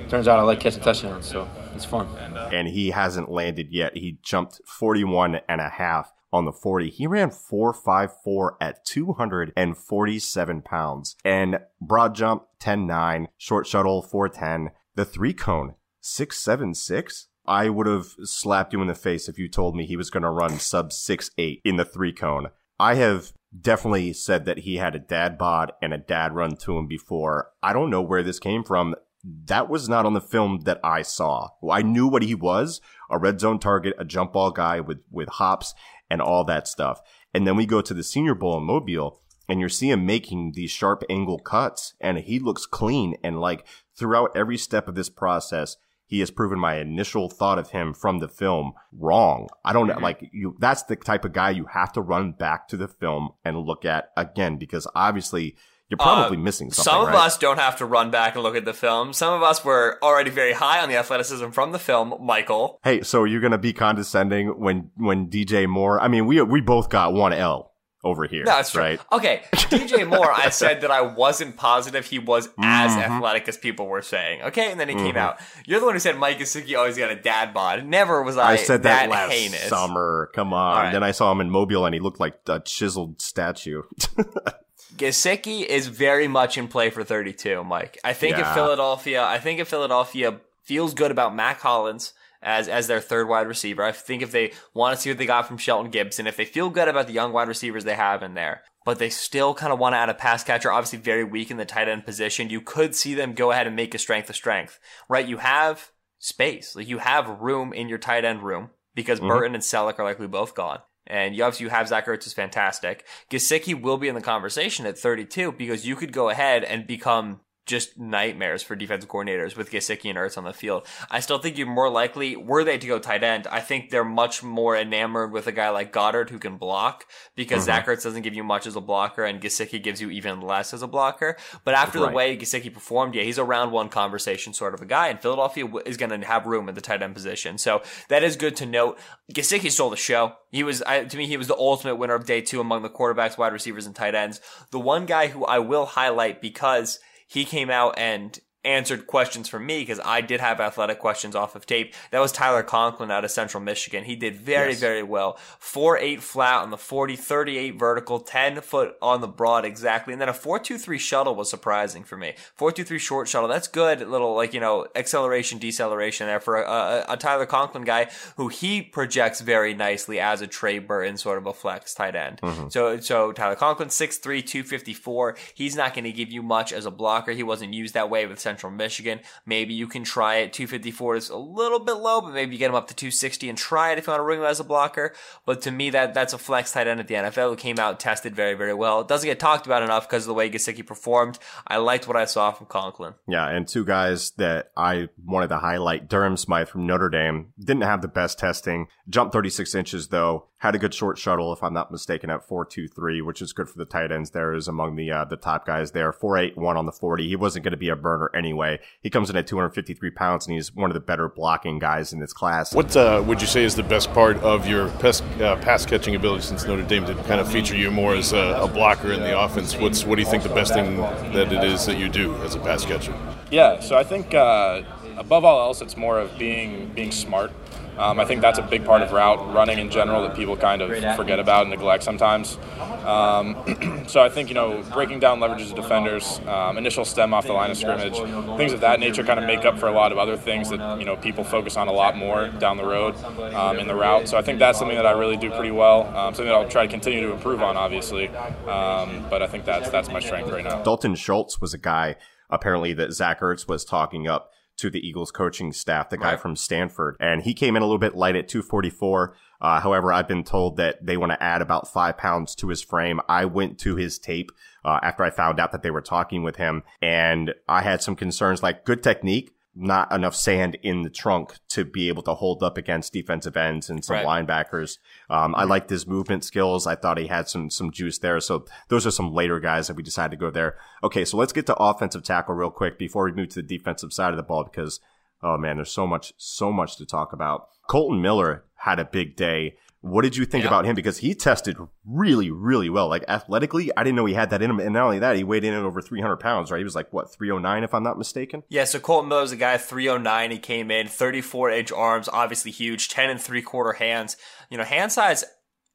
turns out I like catching touchdowns. So it's fun uh, and he hasn't landed yet. He jumped 41 and a half on the 40. He ran 454 at 247 pounds and broad jump 10-9, short shuttle 410, the three cone 676. I would have slapped you in the face if you told me he was going to run sub six eight in the three cone. I have definitely said that he had a dad bod and a dad run to him before. I don't know where this came from that was not on the film that I saw. I knew what he was, a red zone target, a jump ball guy with, with hops and all that stuff. And then we go to the Senior Bowl in Mobile. and you see him making these sharp angle cuts and he looks clean and like throughout every step of this process he has proven my initial thought of him from the film wrong. I don't know, Mm-hmm. like you, that's the type of guy you have to run back to the film and look at again because obviously you're probably Uh, missing something. Some of right? us don't have to run back and look at the film. Some of us were already very high on the athleticism from the film, Michael. Hey, so you're gonna be condescending when when DJ Moore? I mean, we we both got one L over here. No, that's true. right. Okay, DJ Moore, I said that I wasn't positive he was as Mhm. athletic as people were saying. Okay, and then he came Mhm. out. You're the one who said Mike Gesicki always got a dad bod. Never was I, I said that, last heinous. summer. Come on. Right. Then I saw him in Mobile and he looked like a chiseled statue. Gesicki is very much in play for 32, Mike. I think if Philadelphia, I think if Philadelphia feels good about Mack Hollins as as their third wide receiver, I think if they want to see what they got from Shelton Gibson, if they feel good about the young wide receivers they have in there, but they still kind of want to add a pass catcher, obviously very weak in the tight end position, you could see them go ahead and make a strength a strength, right? You have space, like you have room in your tight end room because Mhm. Burton and Celek are likely both gone. And you obviously you have Zach Ertz is fantastic. Gesicki will be in the conversation at 32 because you could go ahead and become just nightmares for defensive coordinators with Gesicki and Ertz on the field. I still think you're more likely, were they to go tight end, I think they're much more enamored with a guy like Goedert who can block because Mhm. Zach Ertz doesn't give you much as a blocker and Gesicki gives you even less as a blocker. But after the way Gesicki performed, yeah, he's a round one conversation sort of a guy, and Philadelphia is going to have room at the tight end position. So that is good to note. Gesicki stole the show. He was, I, to me, he was the ultimate winner of day two among the quarterbacks, wide receivers, and tight ends. The one guy who I will highlight because he came out and answered questions for me because I did have athletic questions off of tape. That was Tyler Conklin out of Central Michigan. He did very, Yes. very well. 4-8 flat on the 40, 38 vertical, 10 foot on the broad exactly. And then a 4-2-3 shuttle was surprising for me. 4-2-3 short shuttle. That's good. Little like, you know, acceleration, deceleration there for a, a, a Tyler Conklin guy who he projects very nicely as a Trey Burton sort of a flex tight end. Mhm. So, so Tyler Conklin, 6'3", 254. He's not going to give you much as a blocker. He wasn't used that way with Central Michigan. Maybe you can try it. 254 is a little bit low, but maybe you get him up to 260 and try it if you want to ring him as a blocker. But to me, that that's a flex tight end at the NFL who came out, tested very, very well. It doesn't get talked about enough because of the way Gesicki performed. I liked what I saw from Conklin. Yeah, and two guys that I wanted to highlight. Durham Smythe from Notre Dame didn't have the best testing. Jumped 36 inches though. Had a good short shuttle, if I'm not mistaken, at 4.23, which is good for the tight ends. There is among the uh, the top guys there. 4.81 on the 40. He wasn't going to be a burner anyway. He comes in at 253 pounds, and he's one of the better blocking guys in this class. What uh, would you say is the best part of your pass, uh, pass catching ability since Notre Dame did kind of feature you more as a, a blocker in the offense? What's what do you think the best thing that it is that you do as a pass catcher? Yeah, so I think uh, above all else, it's more of being being smart. Um, I think that's a big part of route running in general that people kind of forget about and neglect sometimes. Um, so I think you know breaking down leverages of defenders, um, initial stem off the line of scrimmage, things of that nature kind of make up for a lot of other things that you know people focus on a lot more down the road um, in the route. So I think that's something that I really do pretty well. Um, something that I'll try to continue to improve on, obviously. Um, but I think that's that's my strength right now. Dalton Schultz was a guy apparently that Zach Ertz was talking up to the Eagles coaching staff, the guy Right. from Stanford, and he came in a little bit light at 244. Uh, however, I've been told that they want to add about five pounds to his frame. I went to his tape uh, after I found out that they were talking with him, and I had some concerns like good technique, not enough sand in the trunk to be able to hold up against defensive ends and some Right. linebackers. Um, I liked his movement skills. I thought he had some some juice there. So those are some later guys that we decided to go there. Okay, so let's get to offensive tackle real quick before we move to the defensive side of the ball because oh man, there's so much so much to talk about. Colton Miller had a big day. What did you think Yeah. about him? Because he tested really, really well. Like athletically, I didn't know he had that in him. And not only that, he weighed in at over 300 pounds, right? He was like, what, 309, if I'm not mistaken? Yeah, so Colton Miller's a guy, 309. He came in, 34 inch arms, obviously huge, 10 and three quarter hands. You know, hand size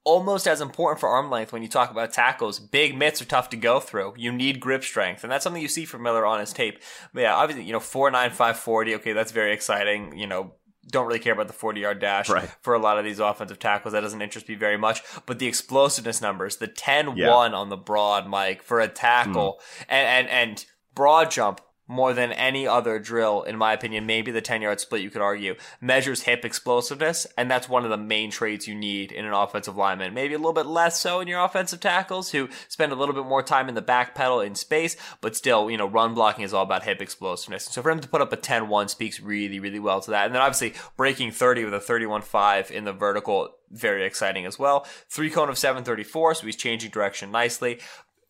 almost as important for arm length when you talk about tackles. Big mitts are tough to go through. You need grip strength, and that's something you see from Miller on his tape. But yeah, obviously, you know, 4'9", 540. Okay, that's very exciting. You know, don't really care about the 40 yard dash Right. for a lot of these offensive tackles. That doesn't interest me very much. But the explosiveness numbers, the 10 1 on the broad, Mike, for a tackle, hmm. and, and, and broad jump, more than any other drill, in my opinion, maybe the 10 yard split, you could argue, measures hip explosiveness. And that's one of the main traits you need in an offensive lineman. Maybe a little bit less so in your offensive tackles who spend a little bit more time in the back pedal in space, but still, you know, run blocking is all about hip explosiveness. So for him to put up a 10 1 speaks really, really well to that. And then obviously breaking 30 with a 31 5 in the vertical, very exciting as well. Three cone of 734, so he's changing direction nicely.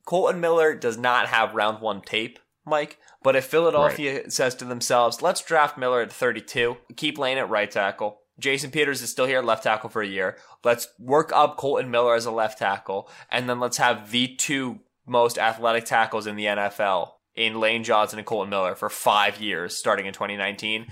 Colton Miller does not have round one tape, Mike. But if Philadelphia right. says to themselves, let's draft Miller at 32, keep Lane at right tackle. Jason Peters is still here at left tackle for a year. Let's work up Colton Miller as a left tackle. And then let's have the two most athletic tackles in the NFL in Lane Johnson and Colton Miller for five years starting in 2019,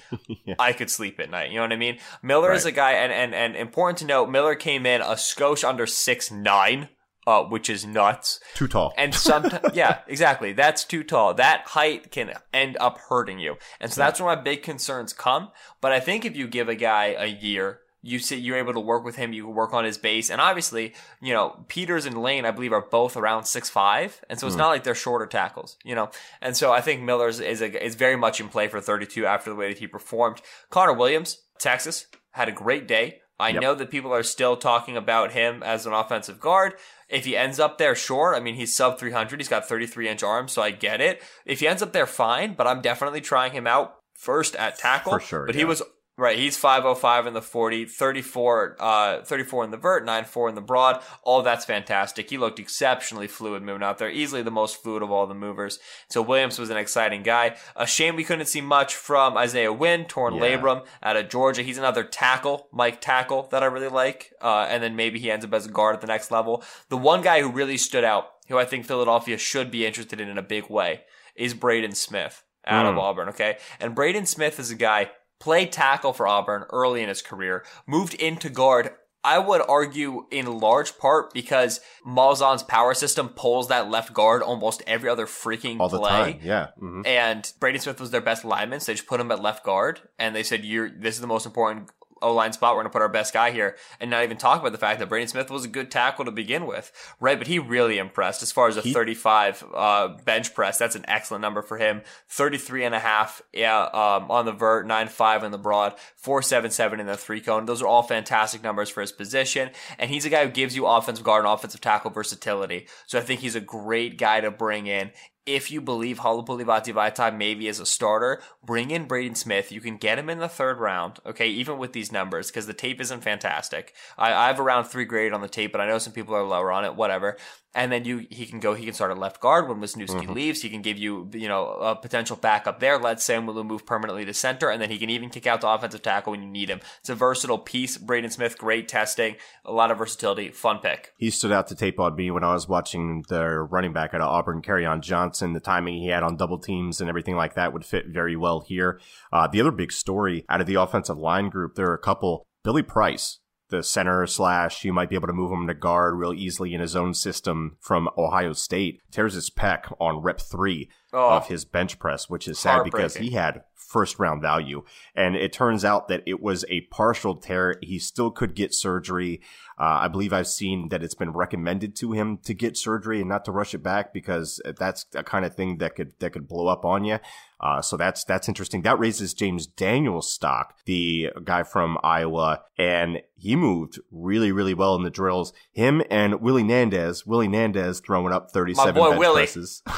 yeah. I could sleep at night. You know what I mean? Miller right. is a guy, and, and, and important to note, Miller came in a skosh under six nine uh, which is nuts. Too tall. And sometimes, yeah, exactly. That's too tall. That height can end up hurting you. And so that's where my big concerns come. But I think if you give a guy a year, you see, you're able to work with him. You can work on his base, and obviously, you know, Peters and Lane, I believe, are both around six five, and so it's mm. not like they're shorter tackles, you know. And so I think Miller's is a, is very much in play for 32 after the way that he performed. Connor Williams, Texas, had a great day. I yep. know that people are still talking about him as an offensive guard. If he ends up there, sure. I mean, he's sub 300. He's got 33 inch arms, so I get it. If he ends up there, fine. But I'm definitely trying him out first at tackle. For sure. But yeah. he was Right, he's 505 in the 40, 34, uh, 34 in the vert, 94 in the broad. All that's fantastic. He looked exceptionally fluid moving out there, easily the most fluid of all the movers. So Williams was an exciting guy. A shame we couldn't see much from Isaiah Wynn, torn yeah. labrum out of Georgia. He's another tackle, Mike tackle that I really like. Uh, and then maybe he ends up as a guard at the next level. The one guy who really stood out, who I think Philadelphia should be interested in in a big way, is Braden Smith out mm. of Auburn. Okay. And Braden Smith is a guy played tackle for Auburn early in his career, moved into guard I would argue in large part because Malzahn's power system pulls that left guard almost every other freaking All the play. Time. Yeah. Mm-hmm. And Braden Smith was their best lineman, so they just put him at left guard and they said, You're this is the most important O line spot. We're going to put our best guy here and not even talk about the fact that Braden Smith was a good tackle to begin with, right? But he really impressed as far as a he, 35 uh, bench press. That's an excellent number for him. 33 and a half yeah, um, on the vert, 9.5 in the broad, 4.77 in the three cone. Those are all fantastic numbers for his position. And he's a guy who gives you offensive guard and offensive tackle versatility. So I think he's a great guy to bring in if you believe Halapoulivaati Vaitai maybe as a starter, bring in Braden Smith. You can get him in the third round, okay, even with these numbers, because the tape isn't fantastic. I, I have around three grade on the tape, but I know some people are lower on it, whatever and then you he can go he can start at left guard when Wisniewski mm-hmm. leaves. He can give you you know a potential backup there. Let Seumalo move permanently to center, and then he can even kick out to offensive tackle when you need him. It's a versatile piece. Braden Smith, great testing, a lot of versatility, fun pick. He stood out to tape on me when I was watching the running back at Auburn, Kerryon Johnson. And the timing he had on double teams and everything like that would fit very well here. Uh, the other big story out of the offensive line group, there are a couple. Billy Price, the center slash you might be able to move him to guard real easily in his own system from Ohio State. Tears his pec on rep three oh, of his bench press, which is sad because he had first round value. And it turns out that it was a partial tear. He still could get surgery. Uh, I believe I've seen that it's been recommended to him to get surgery and not to rush it back because that's a kind of thing that could that could blow up on you. Uh, so that's that's interesting. That raises James Daniels' stock, the guy from Iowa, and he moved really really well in the drills. Him and Will Hernandez, Will Hernandez throwing up thirty seven bench Willie. presses.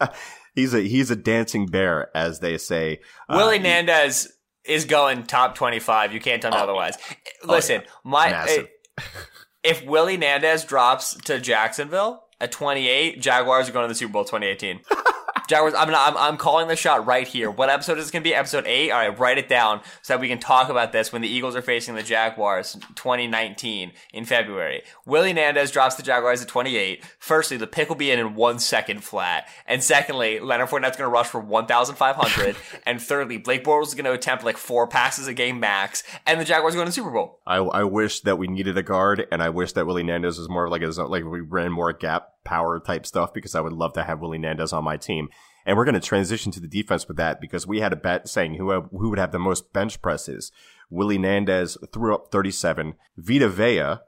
he's a he's a dancing bear, as they say. Willie uh, Nandez is going top twenty five. You can't tell me oh, otherwise. Listen, oh, yeah. my if Will Hernandez drops to Jacksonville at 28, Jaguars are going to the Super Bowl 2018. Jaguars, I'm, I'm, I'm calling the shot right here. What episode is going to be? Episode 8? All right, write it down so that we can talk about this when the Eagles are facing the Jaguars 2019 in February. Will Hernandez drops the Jaguars at 28. Firstly, the pick will be in in one second flat. And secondly, Leonard Fournette's going to rush for 1,500. and thirdly, Blake Bortles is going to attempt like four passes a game max. And the Jaguars are going to Super Bowl. I, I wish that we needed a guard, and I wish that Will Hernandez was more like, a, like we ran more gap power type stuff because I would love to have Will Hernandez on my team. And we're going to transition to the defense with that because we had a bet saying who, who would have the most bench presses. Will Hernandez threw up 37. Vita Vea,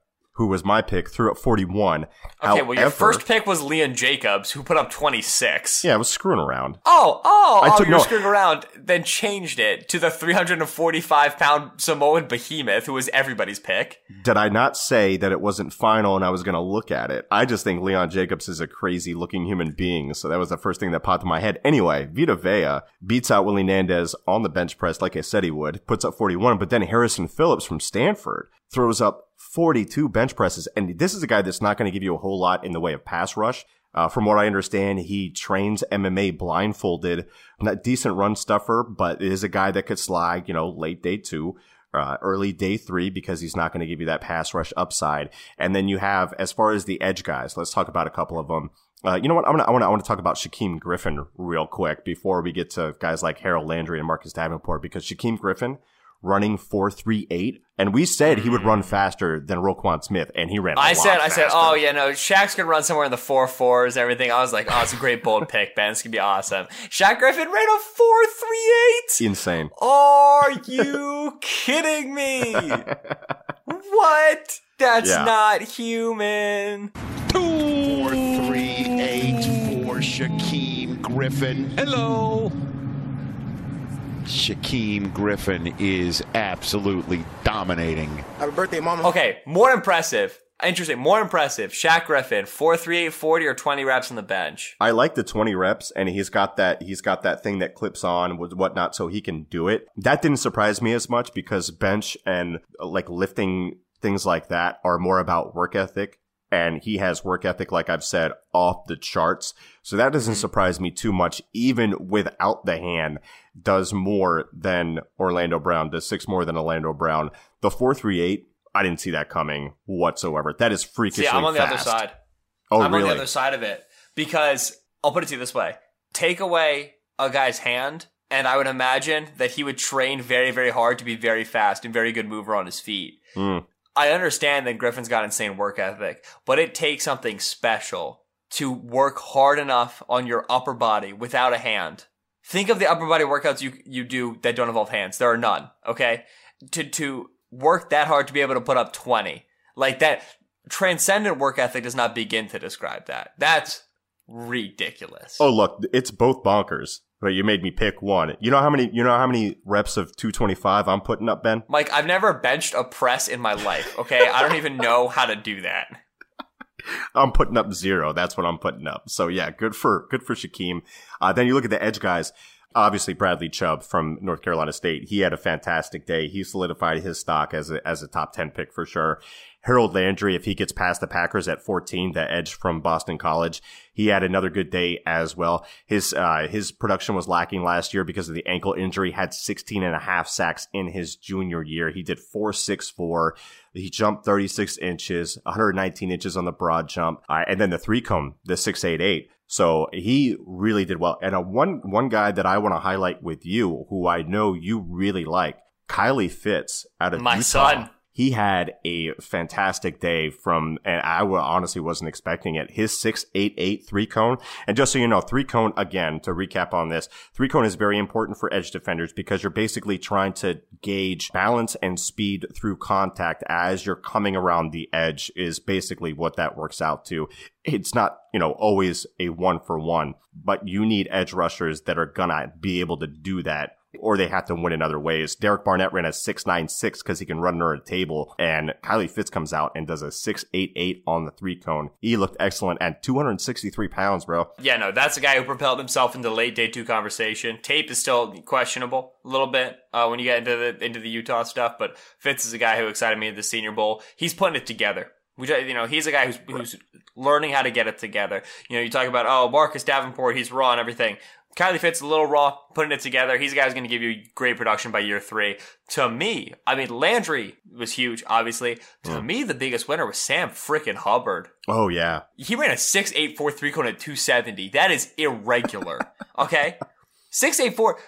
who was my pick, threw up 41. Okay, well, your first pick was Leon Jacobs, who put up 26. Yeah, I was screwing around. Oh, oh, I oh, took you were no- screwing around, then changed it to the 345 pound Samoan behemoth, who was everybody's pick. Did I not say that it wasn't final and I was going to look at it? I just think Leon Jacobs is a crazy looking human being. So that was the first thing that popped in my head. Anyway, Vita Vea beats out Will Hernandez on the bench press like I said he would, puts up 41, but then Harrison Phillips from Stanford throws up 42 bench presses. And this is a guy that's not going to give you a whole lot in the way of pass rush. Uh, from what I understand, he trains MMA blindfolded. Not decent run stuffer, but is a guy that could slide, you know, late day two, uh, early day three, because he's not going to give you that pass rush upside. And then you have, as far as the edge guys, let's talk about a couple of them. Uh, you know what? I'm gonna, I want to, I want to talk about Shaquem Griffin real quick before we get to guys like Harold Landry and Marcus Davenport, because Shaquem Griffin running 438 and we said he would run hmm. faster than Roquan Smith and he ran I said, I said, oh yeah, no, Shaq's gonna run somewhere in the four fours, everything. I was like, oh, it's a great bold pick, Ben. It's gonna be awesome. Shaq Griffin ran a four three eight. insane Are you kidding me? what? That's Yeah. not human. Four, three, eight for Shaquem Griffin. Hello. Shaquem Griffin is absolutely dominating. Happy birthday, mama. Okay, more impressive. Interesting. More impressive. Shaq Griffin, four three eight forty or twenty reps on the bench. I like the 20 reps and he's got that, he's got that thing that clips on with whatnot so he can do it. That didn't surprise me as much because bench and uh, like lifting things like that are more about work ethic. And he has work ethic, like I've said, off the charts. So that doesn't surprise me too much, even without the hand, does more than Orlando Brown, does six more than Orlando Brown. The 438, I didn't see that coming whatsoever. That is freakishly See, I'm on the other side. Oh, I'm really? on the other side of it because I'll put it to you this way: take away a guy's hand, and I would imagine that he would train very, very hard to be very fast and very good mover on his feet. Mm. I understand that Griffin's got insane work ethic, but it takes something special to work hard enough on your upper body without a hand. Think of the upper body workouts you you do that don't involve hands. There are none. Okay, to to work that hard to be able to put up twenty like that. Transcendent work ethic does not begin to describe that. That's ridiculous. Oh, look, it's both bonkers. But you made me pick one. You know how many? You know how many reps of 225 I'm putting up, Ben? Mike, I've never benched a press in my life. Okay, I don't even know how to do that. I'm putting up zero. That's what I'm putting up. So yeah, good for good for Shaquem. Uh, then you look at the edge guys. Obviously, Bradley Chubb from North Carolina State. He had a fantastic day. He solidified his stock as a as a top ten pick for sure. Harold Landry, if he gets past the Packers at 14, the edge from Boston College, he had another good day as well. His, uh, his production was lacking last year because of the ankle injury, had 16 and a half sacks in his junior year. He did 464. He jumped 36 inches, 119 inches on the broad jump. Uh, and then the three cone, the 688. So he really did well. And uh, one, one guy that I want to highlight with you, who I know you really like, Kylie Fitts out of My Utah. son. He had a fantastic day from, and I honestly wasn't expecting it. His 688 three cone. And just so you know, three cone, again, to recap on this, three cone is very important for edge defenders because you're basically trying to gauge balance and speed through contact as you're coming around the edge is basically what that works out to. It's not, you know, always a one for one, but you need edge rushers that are gonna be able to do that or they have to win in other ways. Derek Barnett ran a 6.96 because he can run under a table, and Kylie Fitts comes out and does a 6.88 on the three cone. He looked excellent at 263 pounds, bro. Yeah, no, that's a guy who propelled himself into late day two conversation. Tape is still questionable a little bit uh, when you get into the into the Utah stuff, but Fitts is a guy who excited me at the Senior Bowl. He's putting it together. Which you know, he's a guy who's who's learning how to get it together. You know, you talk about oh Marcus Davenport, he's raw and everything. Kylie Fitts a little raw, putting it together. He's a guy who's going to give you great production by year three. To me, I mean Landry was huge, obviously. To me, the biggest winner was Sam frickin' Hubbard. Oh, yeah. He ran a six eight four three cone at 270. That is irregular. okay? 684.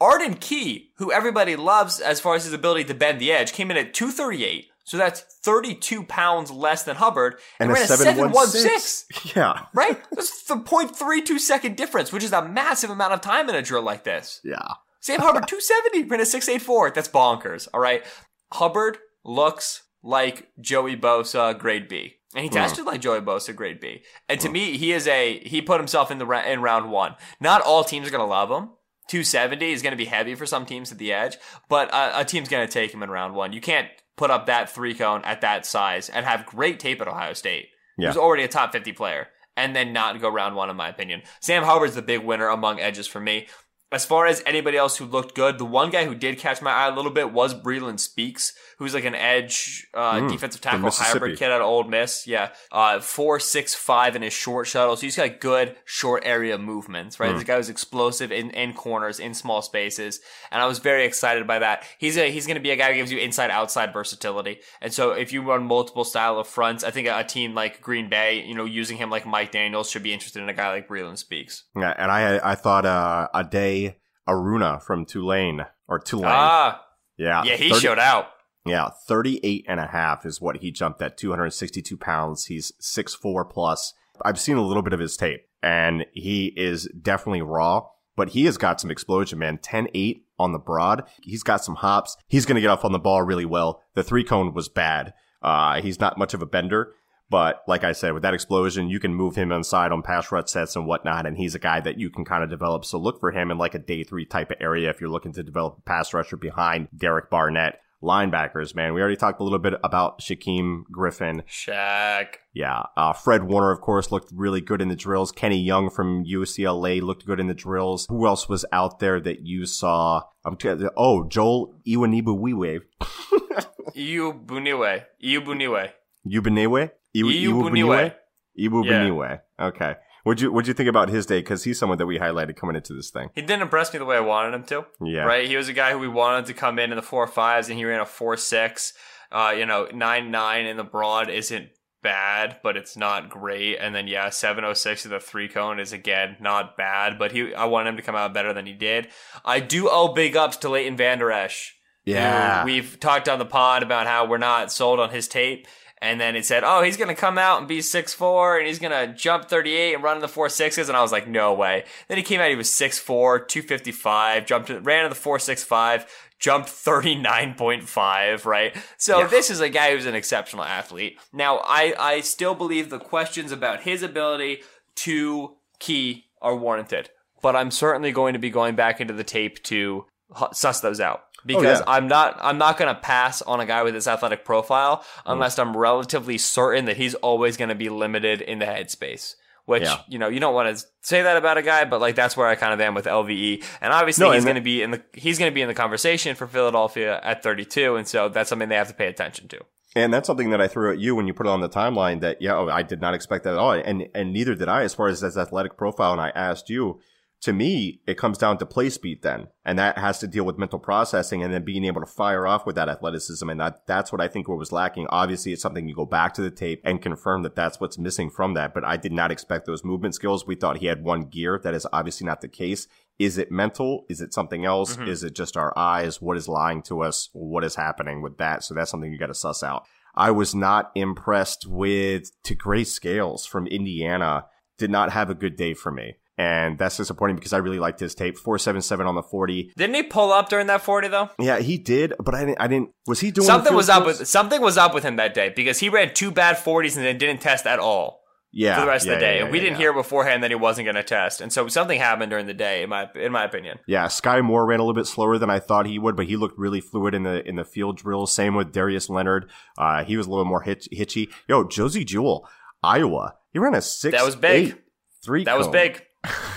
Arden Key, who everybody loves as far as his ability to bend the edge, came in at 238. So that's 32 pounds less than Hubbard and, And ran a 716. 716. Yeah. Right? That's the 0.32 second difference, which is a massive amount of time in a drill like this. Yeah. Sam Hubbard, 270, ran a 684. That's bonkers. All right. Hubbard looks like Joey Bosa, grade B. And he Hmm. tested like Joey Bosa, grade B. And to me, he is a he put himself in the in round one. Not all teams are going to love him. 270 is going to be heavy for some teams at the edge, but a, a team's going to take him in round one. You can't put up that three cone at that size and have great tape at Ohio State. Yeah. Who's already a top 50 player, and then not go round one, in my opinion. Sam Hubbard's the big winner among edges for me. As far as anybody else who looked good, the one guy who did catch my eye a little bit was Breeland Speaks, who's like an edge uh, Mm, defensive tackle hybrid kid out of Ole Miss. Yeah, uh, four six five in his short shuttle, so he's got good short area movements. Right, Mm. this guy was explosive in, in corners, in small spaces, and I was very excited by that. He's a he's going to be a guy who gives you inside outside versatility, and so if you run multiple style of fronts, I think a, a team like Green Bay, you know, using him like Mike Daniels should be interested in a guy like Breeland Speaks. Yeah, and I I thought uh, Ade Aruna from Tulane or Tulane. Ah, yeah, yeah, he 30 showed out. Yeah, 38 and a half is what he jumped at 262 pounds. He's 6'4 plus. I've seen a little bit of his tape and he is definitely raw, but he has got some explosion, man. 10-8 on the broad. He's got some hops. He's going to get off on the ball really well. The three cone was bad. Uh, he's not much of a bender. But like I said, with that explosion, you can move him inside on pass rush sets and whatnot, and he's a guy that you can kind of develop. So look for him in like a day three type of area if you're looking to develop a pass rusher behind Derek Barnett. Linebackers, man. We already talked a little bit about Shaquem Griffin. Shaq. Yeah. Uh, Fred Warner, of course, looked really good in the drills. Kenny Young from UCLA looked good in the drills. Who else was out there that you saw? I'm t- oh, Joel Iwanibu Iu Buniwe. Iu Buniwe. Ubenewe? Iwu- Iwu Iwubuniwe? Iwubuniwe. Okay. What'd you, what'd you think about his day? Because he's someone that we highlighted coming into this thing. He didn't impress me the way I wanted him to. Yeah. Right? He was a guy who we wanted to come in in the four fives, and he ran a four six. Uh, you know, nine nine in the broad isn't bad, but it's not great. And then yeah, seven oh six of the three cone is again not bad, but he I want him to come out better than he did. I do owe big ups to Leighton Vander Esch. who Yeah. We've talked on the pod about how we're not sold on his tape. And then it said, oh, he's going to come out and be 6'4 and he's going to jump 38 and run in the four sixes. And I was like, no way. Then he came out, he was 6'4, 255, jumped, ran in the 465, jumped 39.5, right? So this is a guy who's an exceptional athlete. Now, I, I still believe the questions about his ability to key are warranted, but I'm certainly going to be going back into the tape to suss those out Oh, because yeah. I'm not I'm not going to pass on a guy with this athletic profile unless mm. I'm relatively certain that he's always going to be limited in the headspace. Which Yeah. you know you don't want to say that about a guy, but like that's where I kind of am with LVE, and obviously No, he's going to be in the he's going to be in the conversation for Philadelphia at 32, and so that's something they have to pay attention to. And that's something that I threw at you when you put it on the timeline that, yeah, oh, I did not expect that at all. And, and neither did I as far as his athletic profile. And I asked you, to me, it comes down to play speed then. And that has to deal with mental processing and then being able to fire off with that athleticism. And that, that's what I think what was lacking. Obviously, it's something you go back to the tape and confirm that that's what's missing from that. But I did not expect those movement skills. We thought he had one gear. That is obviously not the case. Is it mental? Is it something else? Mhm. Is it just our eyes? What is lying to us? What is happening with that? So that's something you got to suss out. I was not impressed with Tegray Scales from Indiana. Did not have a good day for me. And that's disappointing because I really liked his tape. 477 on the 40. Didn't he pull up during that 40 though? Yeah, he did, but I didn't, I didn't, was he doing something was up goals? with something was up with him that day because he ran two bad 40s and then didn't test at all. Yeah, for the rest yeah, of the day, yeah, and we yeah, didn't yeah. hear beforehand that he wasn't going to test, and so something happened during the day, in my in my opinion. Yeah, Skai Moore ran a little bit slower than I thought he would, but he looked really fluid in the in the field drills. Same with Darius Leonard. Uh, he was a little more hitch, hitchy. Yo, Josey Jewell, Iowa. He ran a six. That was big. eight, three. That was big.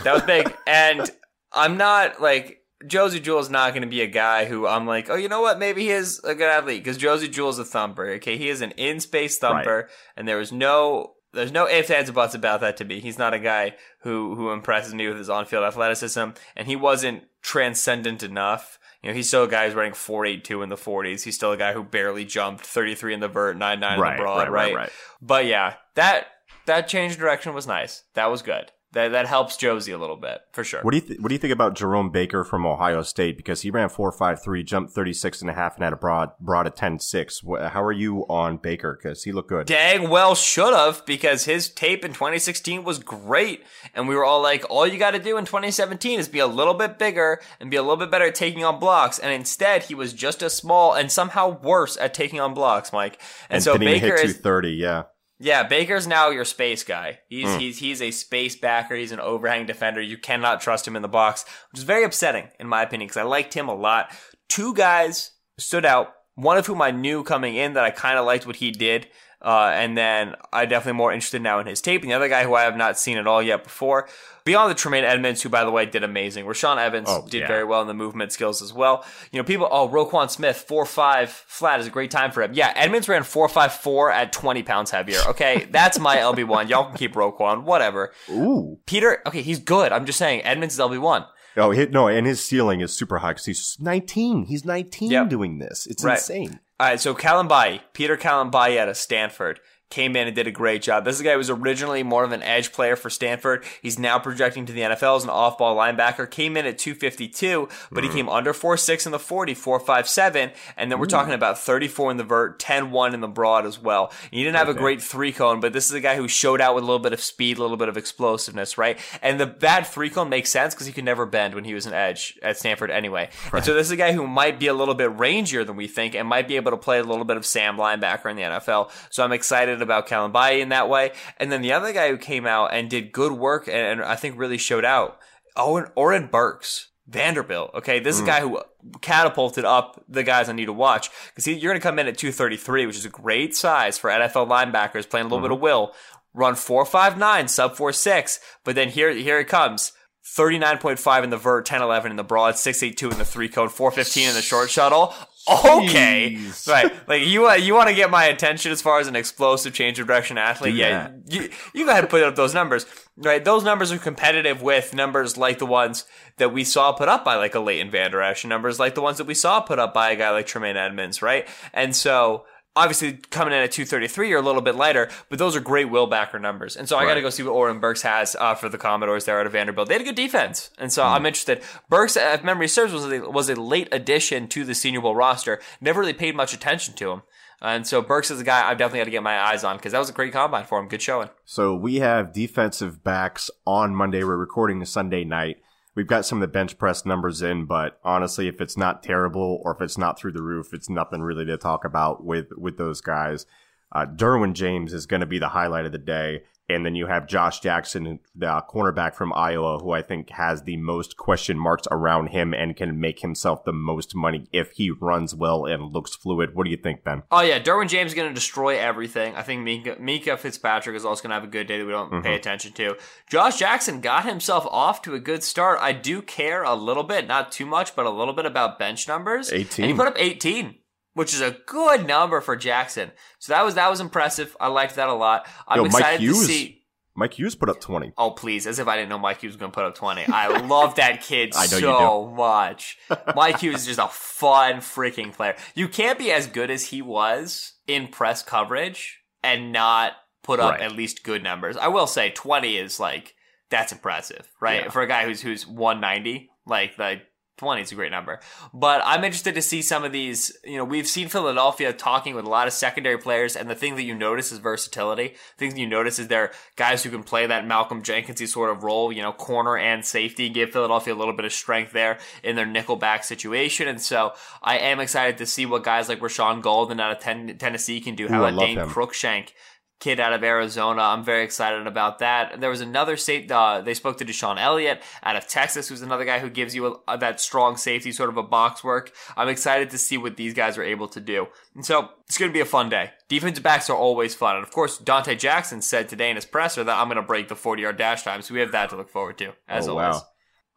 That was big, and I'm not like Josey Jewell's not going to be a guy who I'm like, oh, you know what? Maybe he is a good athlete because Josey Jewell's a thumper. Okay, he is an in space thumper, and there was no. There's no ifs, ands, or buts about that to me. He's not a guy who, who impresses me with his on-field athleticism, and he wasn't transcendent enough. You know, he's still a guy who's running 4.82 in the 40s. He's still a guy who barely jumped 33 in the vert, 9.9 in Right, the broad, right, right, right. But yeah, that that change direction was nice. That was good. That that helps Josey a little bit for sure. What do you th- What do you think about Jerome Baker from Ohio State? Because he ran four five three, jumped thirty six and a half and a half, and had a broad broad at ten six. How are you on Baker? Because he looked good. Dang well should have because his tape in 2016 was great, and we were all like, all you got to do in 2017 is be a little bit bigger and be a little bit better at taking on blocks. And instead, he was just as small and somehow worse at taking on blocks, Mike. And, And, so Baker hit is two thirty. Yeah. Yeah, Baker's now your space guy. He's Mm. he's he's a space backer. He's an overhang defender. You cannot trust him in the box, which is very upsetting in my opinion because I liked him a lot. Two guys stood out. One of whom I knew coming in that I kind of liked what he did. Uh, and then I'm definitely more interested now in his tape. And the other guy who I have not seen at all yet before, beyond the Tremaine Edmunds, who by the way did amazing. Rashaan Evans Oh, did yeah. very well in the movement skills as well. You know, people, oh, Roquan Smith, four five flat is a great time for him. Yeah, Edmunds ran four five four at 20 pounds heavier. Okay, that's my LB one. Y'all can keep Roquan, whatever. Ooh. Peter, okay, he's good. I'm just saying, Edmunds is LB one. Oh, no, and his ceiling is super high because he's 19. He's 19 Yep. doing this. It's Right. insane. All right, so Kalambayi, Peter out of Stanford, came in and did a great job. This is a guy who was originally more of an edge player for Stanford. He's now projecting to the NFL as an off-ball linebacker. Came in at 252, but he mm. came under 4'6 in the 40, 4'5'7, and then we're mm. talking about 34 in the vert, 10-1 in the broad as well. He didn't have a great three cone, but this is a guy who showed out with a little bit of speed, a little bit of explosiveness, right? And the bad three cone makes sense because he could never bend when he was an edge at Stanford anyway. And so this is a guy who might be a little bit rangier than we think and might be able to play a little bit of Sam linebacker in the NFL. So I'm excited about Kalambayi in that way. And then the other guy who came out and did good work and, and I think really showed out, Owen Oren Burks. Vanderbilt. Okay, this is a mm. guy who catapulted up the guys I need to watch because you're going to come in at 233, which is a great size for NFL linebackers playing a little bit of mm-hmm. will. Run 459, sub 46, but then here here it comes. 39.5 in the vert, 10-11 in the broad, 682 in the three cone, 415 in the short shuttle. Okay, right. Like you want you want to get my attention as far as an explosive change of direction athlete. Do yeah, you, you go ahead and put up those numbers. Right, those numbers are competitive with numbers like the ones that we saw put up by like a Leighton Vander Esch, numbers like the ones that we saw put up by a guy like Tremaine Edmunds, right? And so obviously coming in at 233 you're a little bit lighter, but those are great will backer numbers. And so I got to go see what Oren Burks has uh, for the Commodores there out of Vanderbilt. They had a good defense, and so I'm interested. Burks, if memory serves, was a, was a late addition to the Senior Bowl roster. Never really paid much attention to him. And so Burks is a guy I've definitely got to get my eyes on because that was a great combine for him. Good showing. So we have defensive backs on Monday. We're recording the Sunday night. We've got some of the bench press numbers in, but honestly, if it's not terrible or if it's not through the roof, it's nothing really to talk about with with those guys. Uh, Derwin James is going to be the highlight of the day. And then you have Josh Jackson, the cornerback from Iowa, who I think has the most question marks around him and can make himself the most money if he runs well and looks fluid. What do you think, Ben? Oh yeah, Derwin James is going to destroy everything. I think Minkah, Minkah Fitzpatrick is also going to have a good day that we don't pay Mhm. attention to. Josh Jackson got himself off to a good start. I do care a little bit, not too much, but a little bit about bench numbers. 18. and he put up 18, which is a good number for Jackson. So that was that was impressive. I liked that a lot. I'm Yo, excited Mike Hughes, to see. Mike Hughes put up 20. Oh please, as if I didn't know Mike Hughes was going to put up 20. I love that kid I know you so much. Mike Hughes is just a fun freaking player. You can't be as good as he was in press coverage and not put up Right. at least good numbers. I will say 20 is like that's impressive, right? Yeah. For a guy who's who's 190, like the 20 is a great number. But I'm interested to see some of these. You know, we've seen Philadelphia talking with a lot of secondary players, and the thing that you notice is versatility. The thing that you notice is they're guys who can play that Malcolm Jenkinsy sort of role, you know, corner and safety, give Philadelphia a little bit of strength there in their nickel back situation. And so I am excited to see what guys like Rashaan Gaulden out of ten- Tennessee can do. How Ooh, about Dane him. Cruikshank? Kid out of Arizona. I'm very excited about that. There was another state, Uh, they spoke to DeShon Elliott out of Texas, who's another guy who gives you a, that strong safety, sort of a box work. I'm excited to see what these guys are able to do. And so it's going to be a fun day. Defensive backs are always fun. And of course, Donte Jackson said today in his presser that I'm going to break the 40 yard dash time. So we have that to look forward to, as oh, always. wow.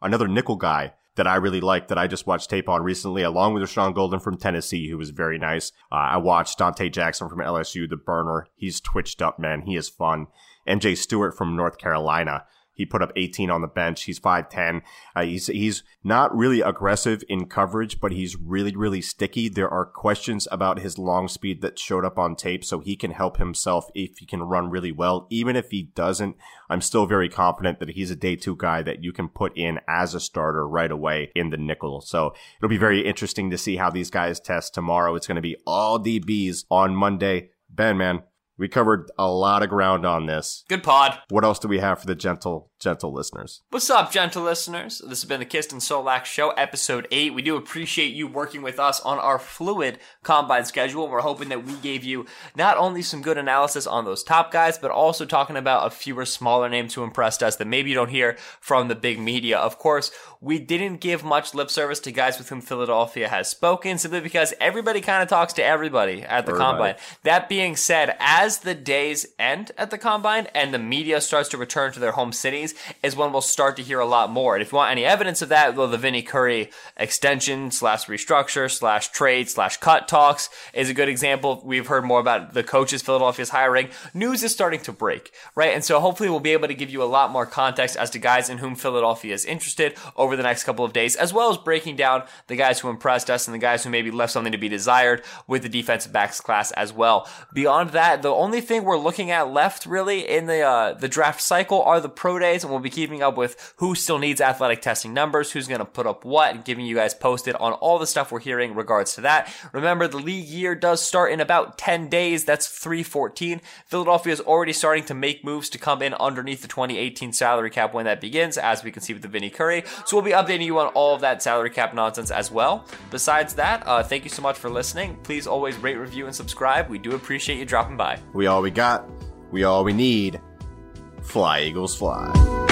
Another nickel guy that I really like that I just watched tape on recently, along with Rashaan Gaulden from Tennessee, who was very nice. Uh, I watched Donte Jackson from LSU, the burner. He's twitched up, man. He is fun. MJ Stewart from North Carolina. He put up 18 on the bench. He's 5'10. Uh, he's, he's not really aggressive in coverage, but he's really, really sticky. There are questions about his long speed that showed up on tape, so he can help himself if he can run really well. Even if he doesn't, I'm still very confident that he's a day two guy that you can put in as a starter right away in the nickel. So it'll be very interesting to see how these guys test tomorrow. It's going to be all DBs on Monday. Ben, man, we covered a lot of ground on this. Good pod. What else do we have for the gentle, gentle listeners? What's up, gentle listeners? This has been the Kist and Solak Show, episode 8. We do appreciate you working with us on our fluid combine schedule. We're hoping that we gave you not only some good analysis on those top guys, but also talking about a fewer smaller names who impressed us that maybe you don't hear from the big media. Of course, we didn't give much lip service to guys with whom Philadelphia has spoken simply because everybody kind of talks to everybody at the everybody. combine. That being said, as the days end at the combine and the media starts to return to their home cities is when we'll start to hear a lot more. And if you want any evidence of that, well, the Vinny Curry extension slash restructure slash trade slash cut talks is a good example. We've heard more about the coaches Philadelphia's hiring. News is starting to break, right? And so hopefully we'll be able to give you a lot more context as to guys in whom Philadelphia is interested over the next couple of days, as well as breaking down the guys who impressed us and the guys who maybe left something to be desired with the defensive backs class as well. Beyond that, the only thing we're looking at left really in the uh, the draft cycle are the pro days, and we'll be keeping up with who still needs athletic testing numbers, who's going to put up what, and giving you guys posted on all the stuff we're hearing in regards to that. Remember, the league year does start in about 10 days. That's 314. Philadelphia is already starting to make moves to come in underneath the 2018 salary cap when that begins, as we can see with the Vinny Curry. So we'll be updating you on all of that salary cap nonsense as well. Besides that, uh, thank you so much for listening. Please always rate, review, and subscribe. We do appreciate you dropping by. We all we got, we all we need. Fly, Eagles, fly.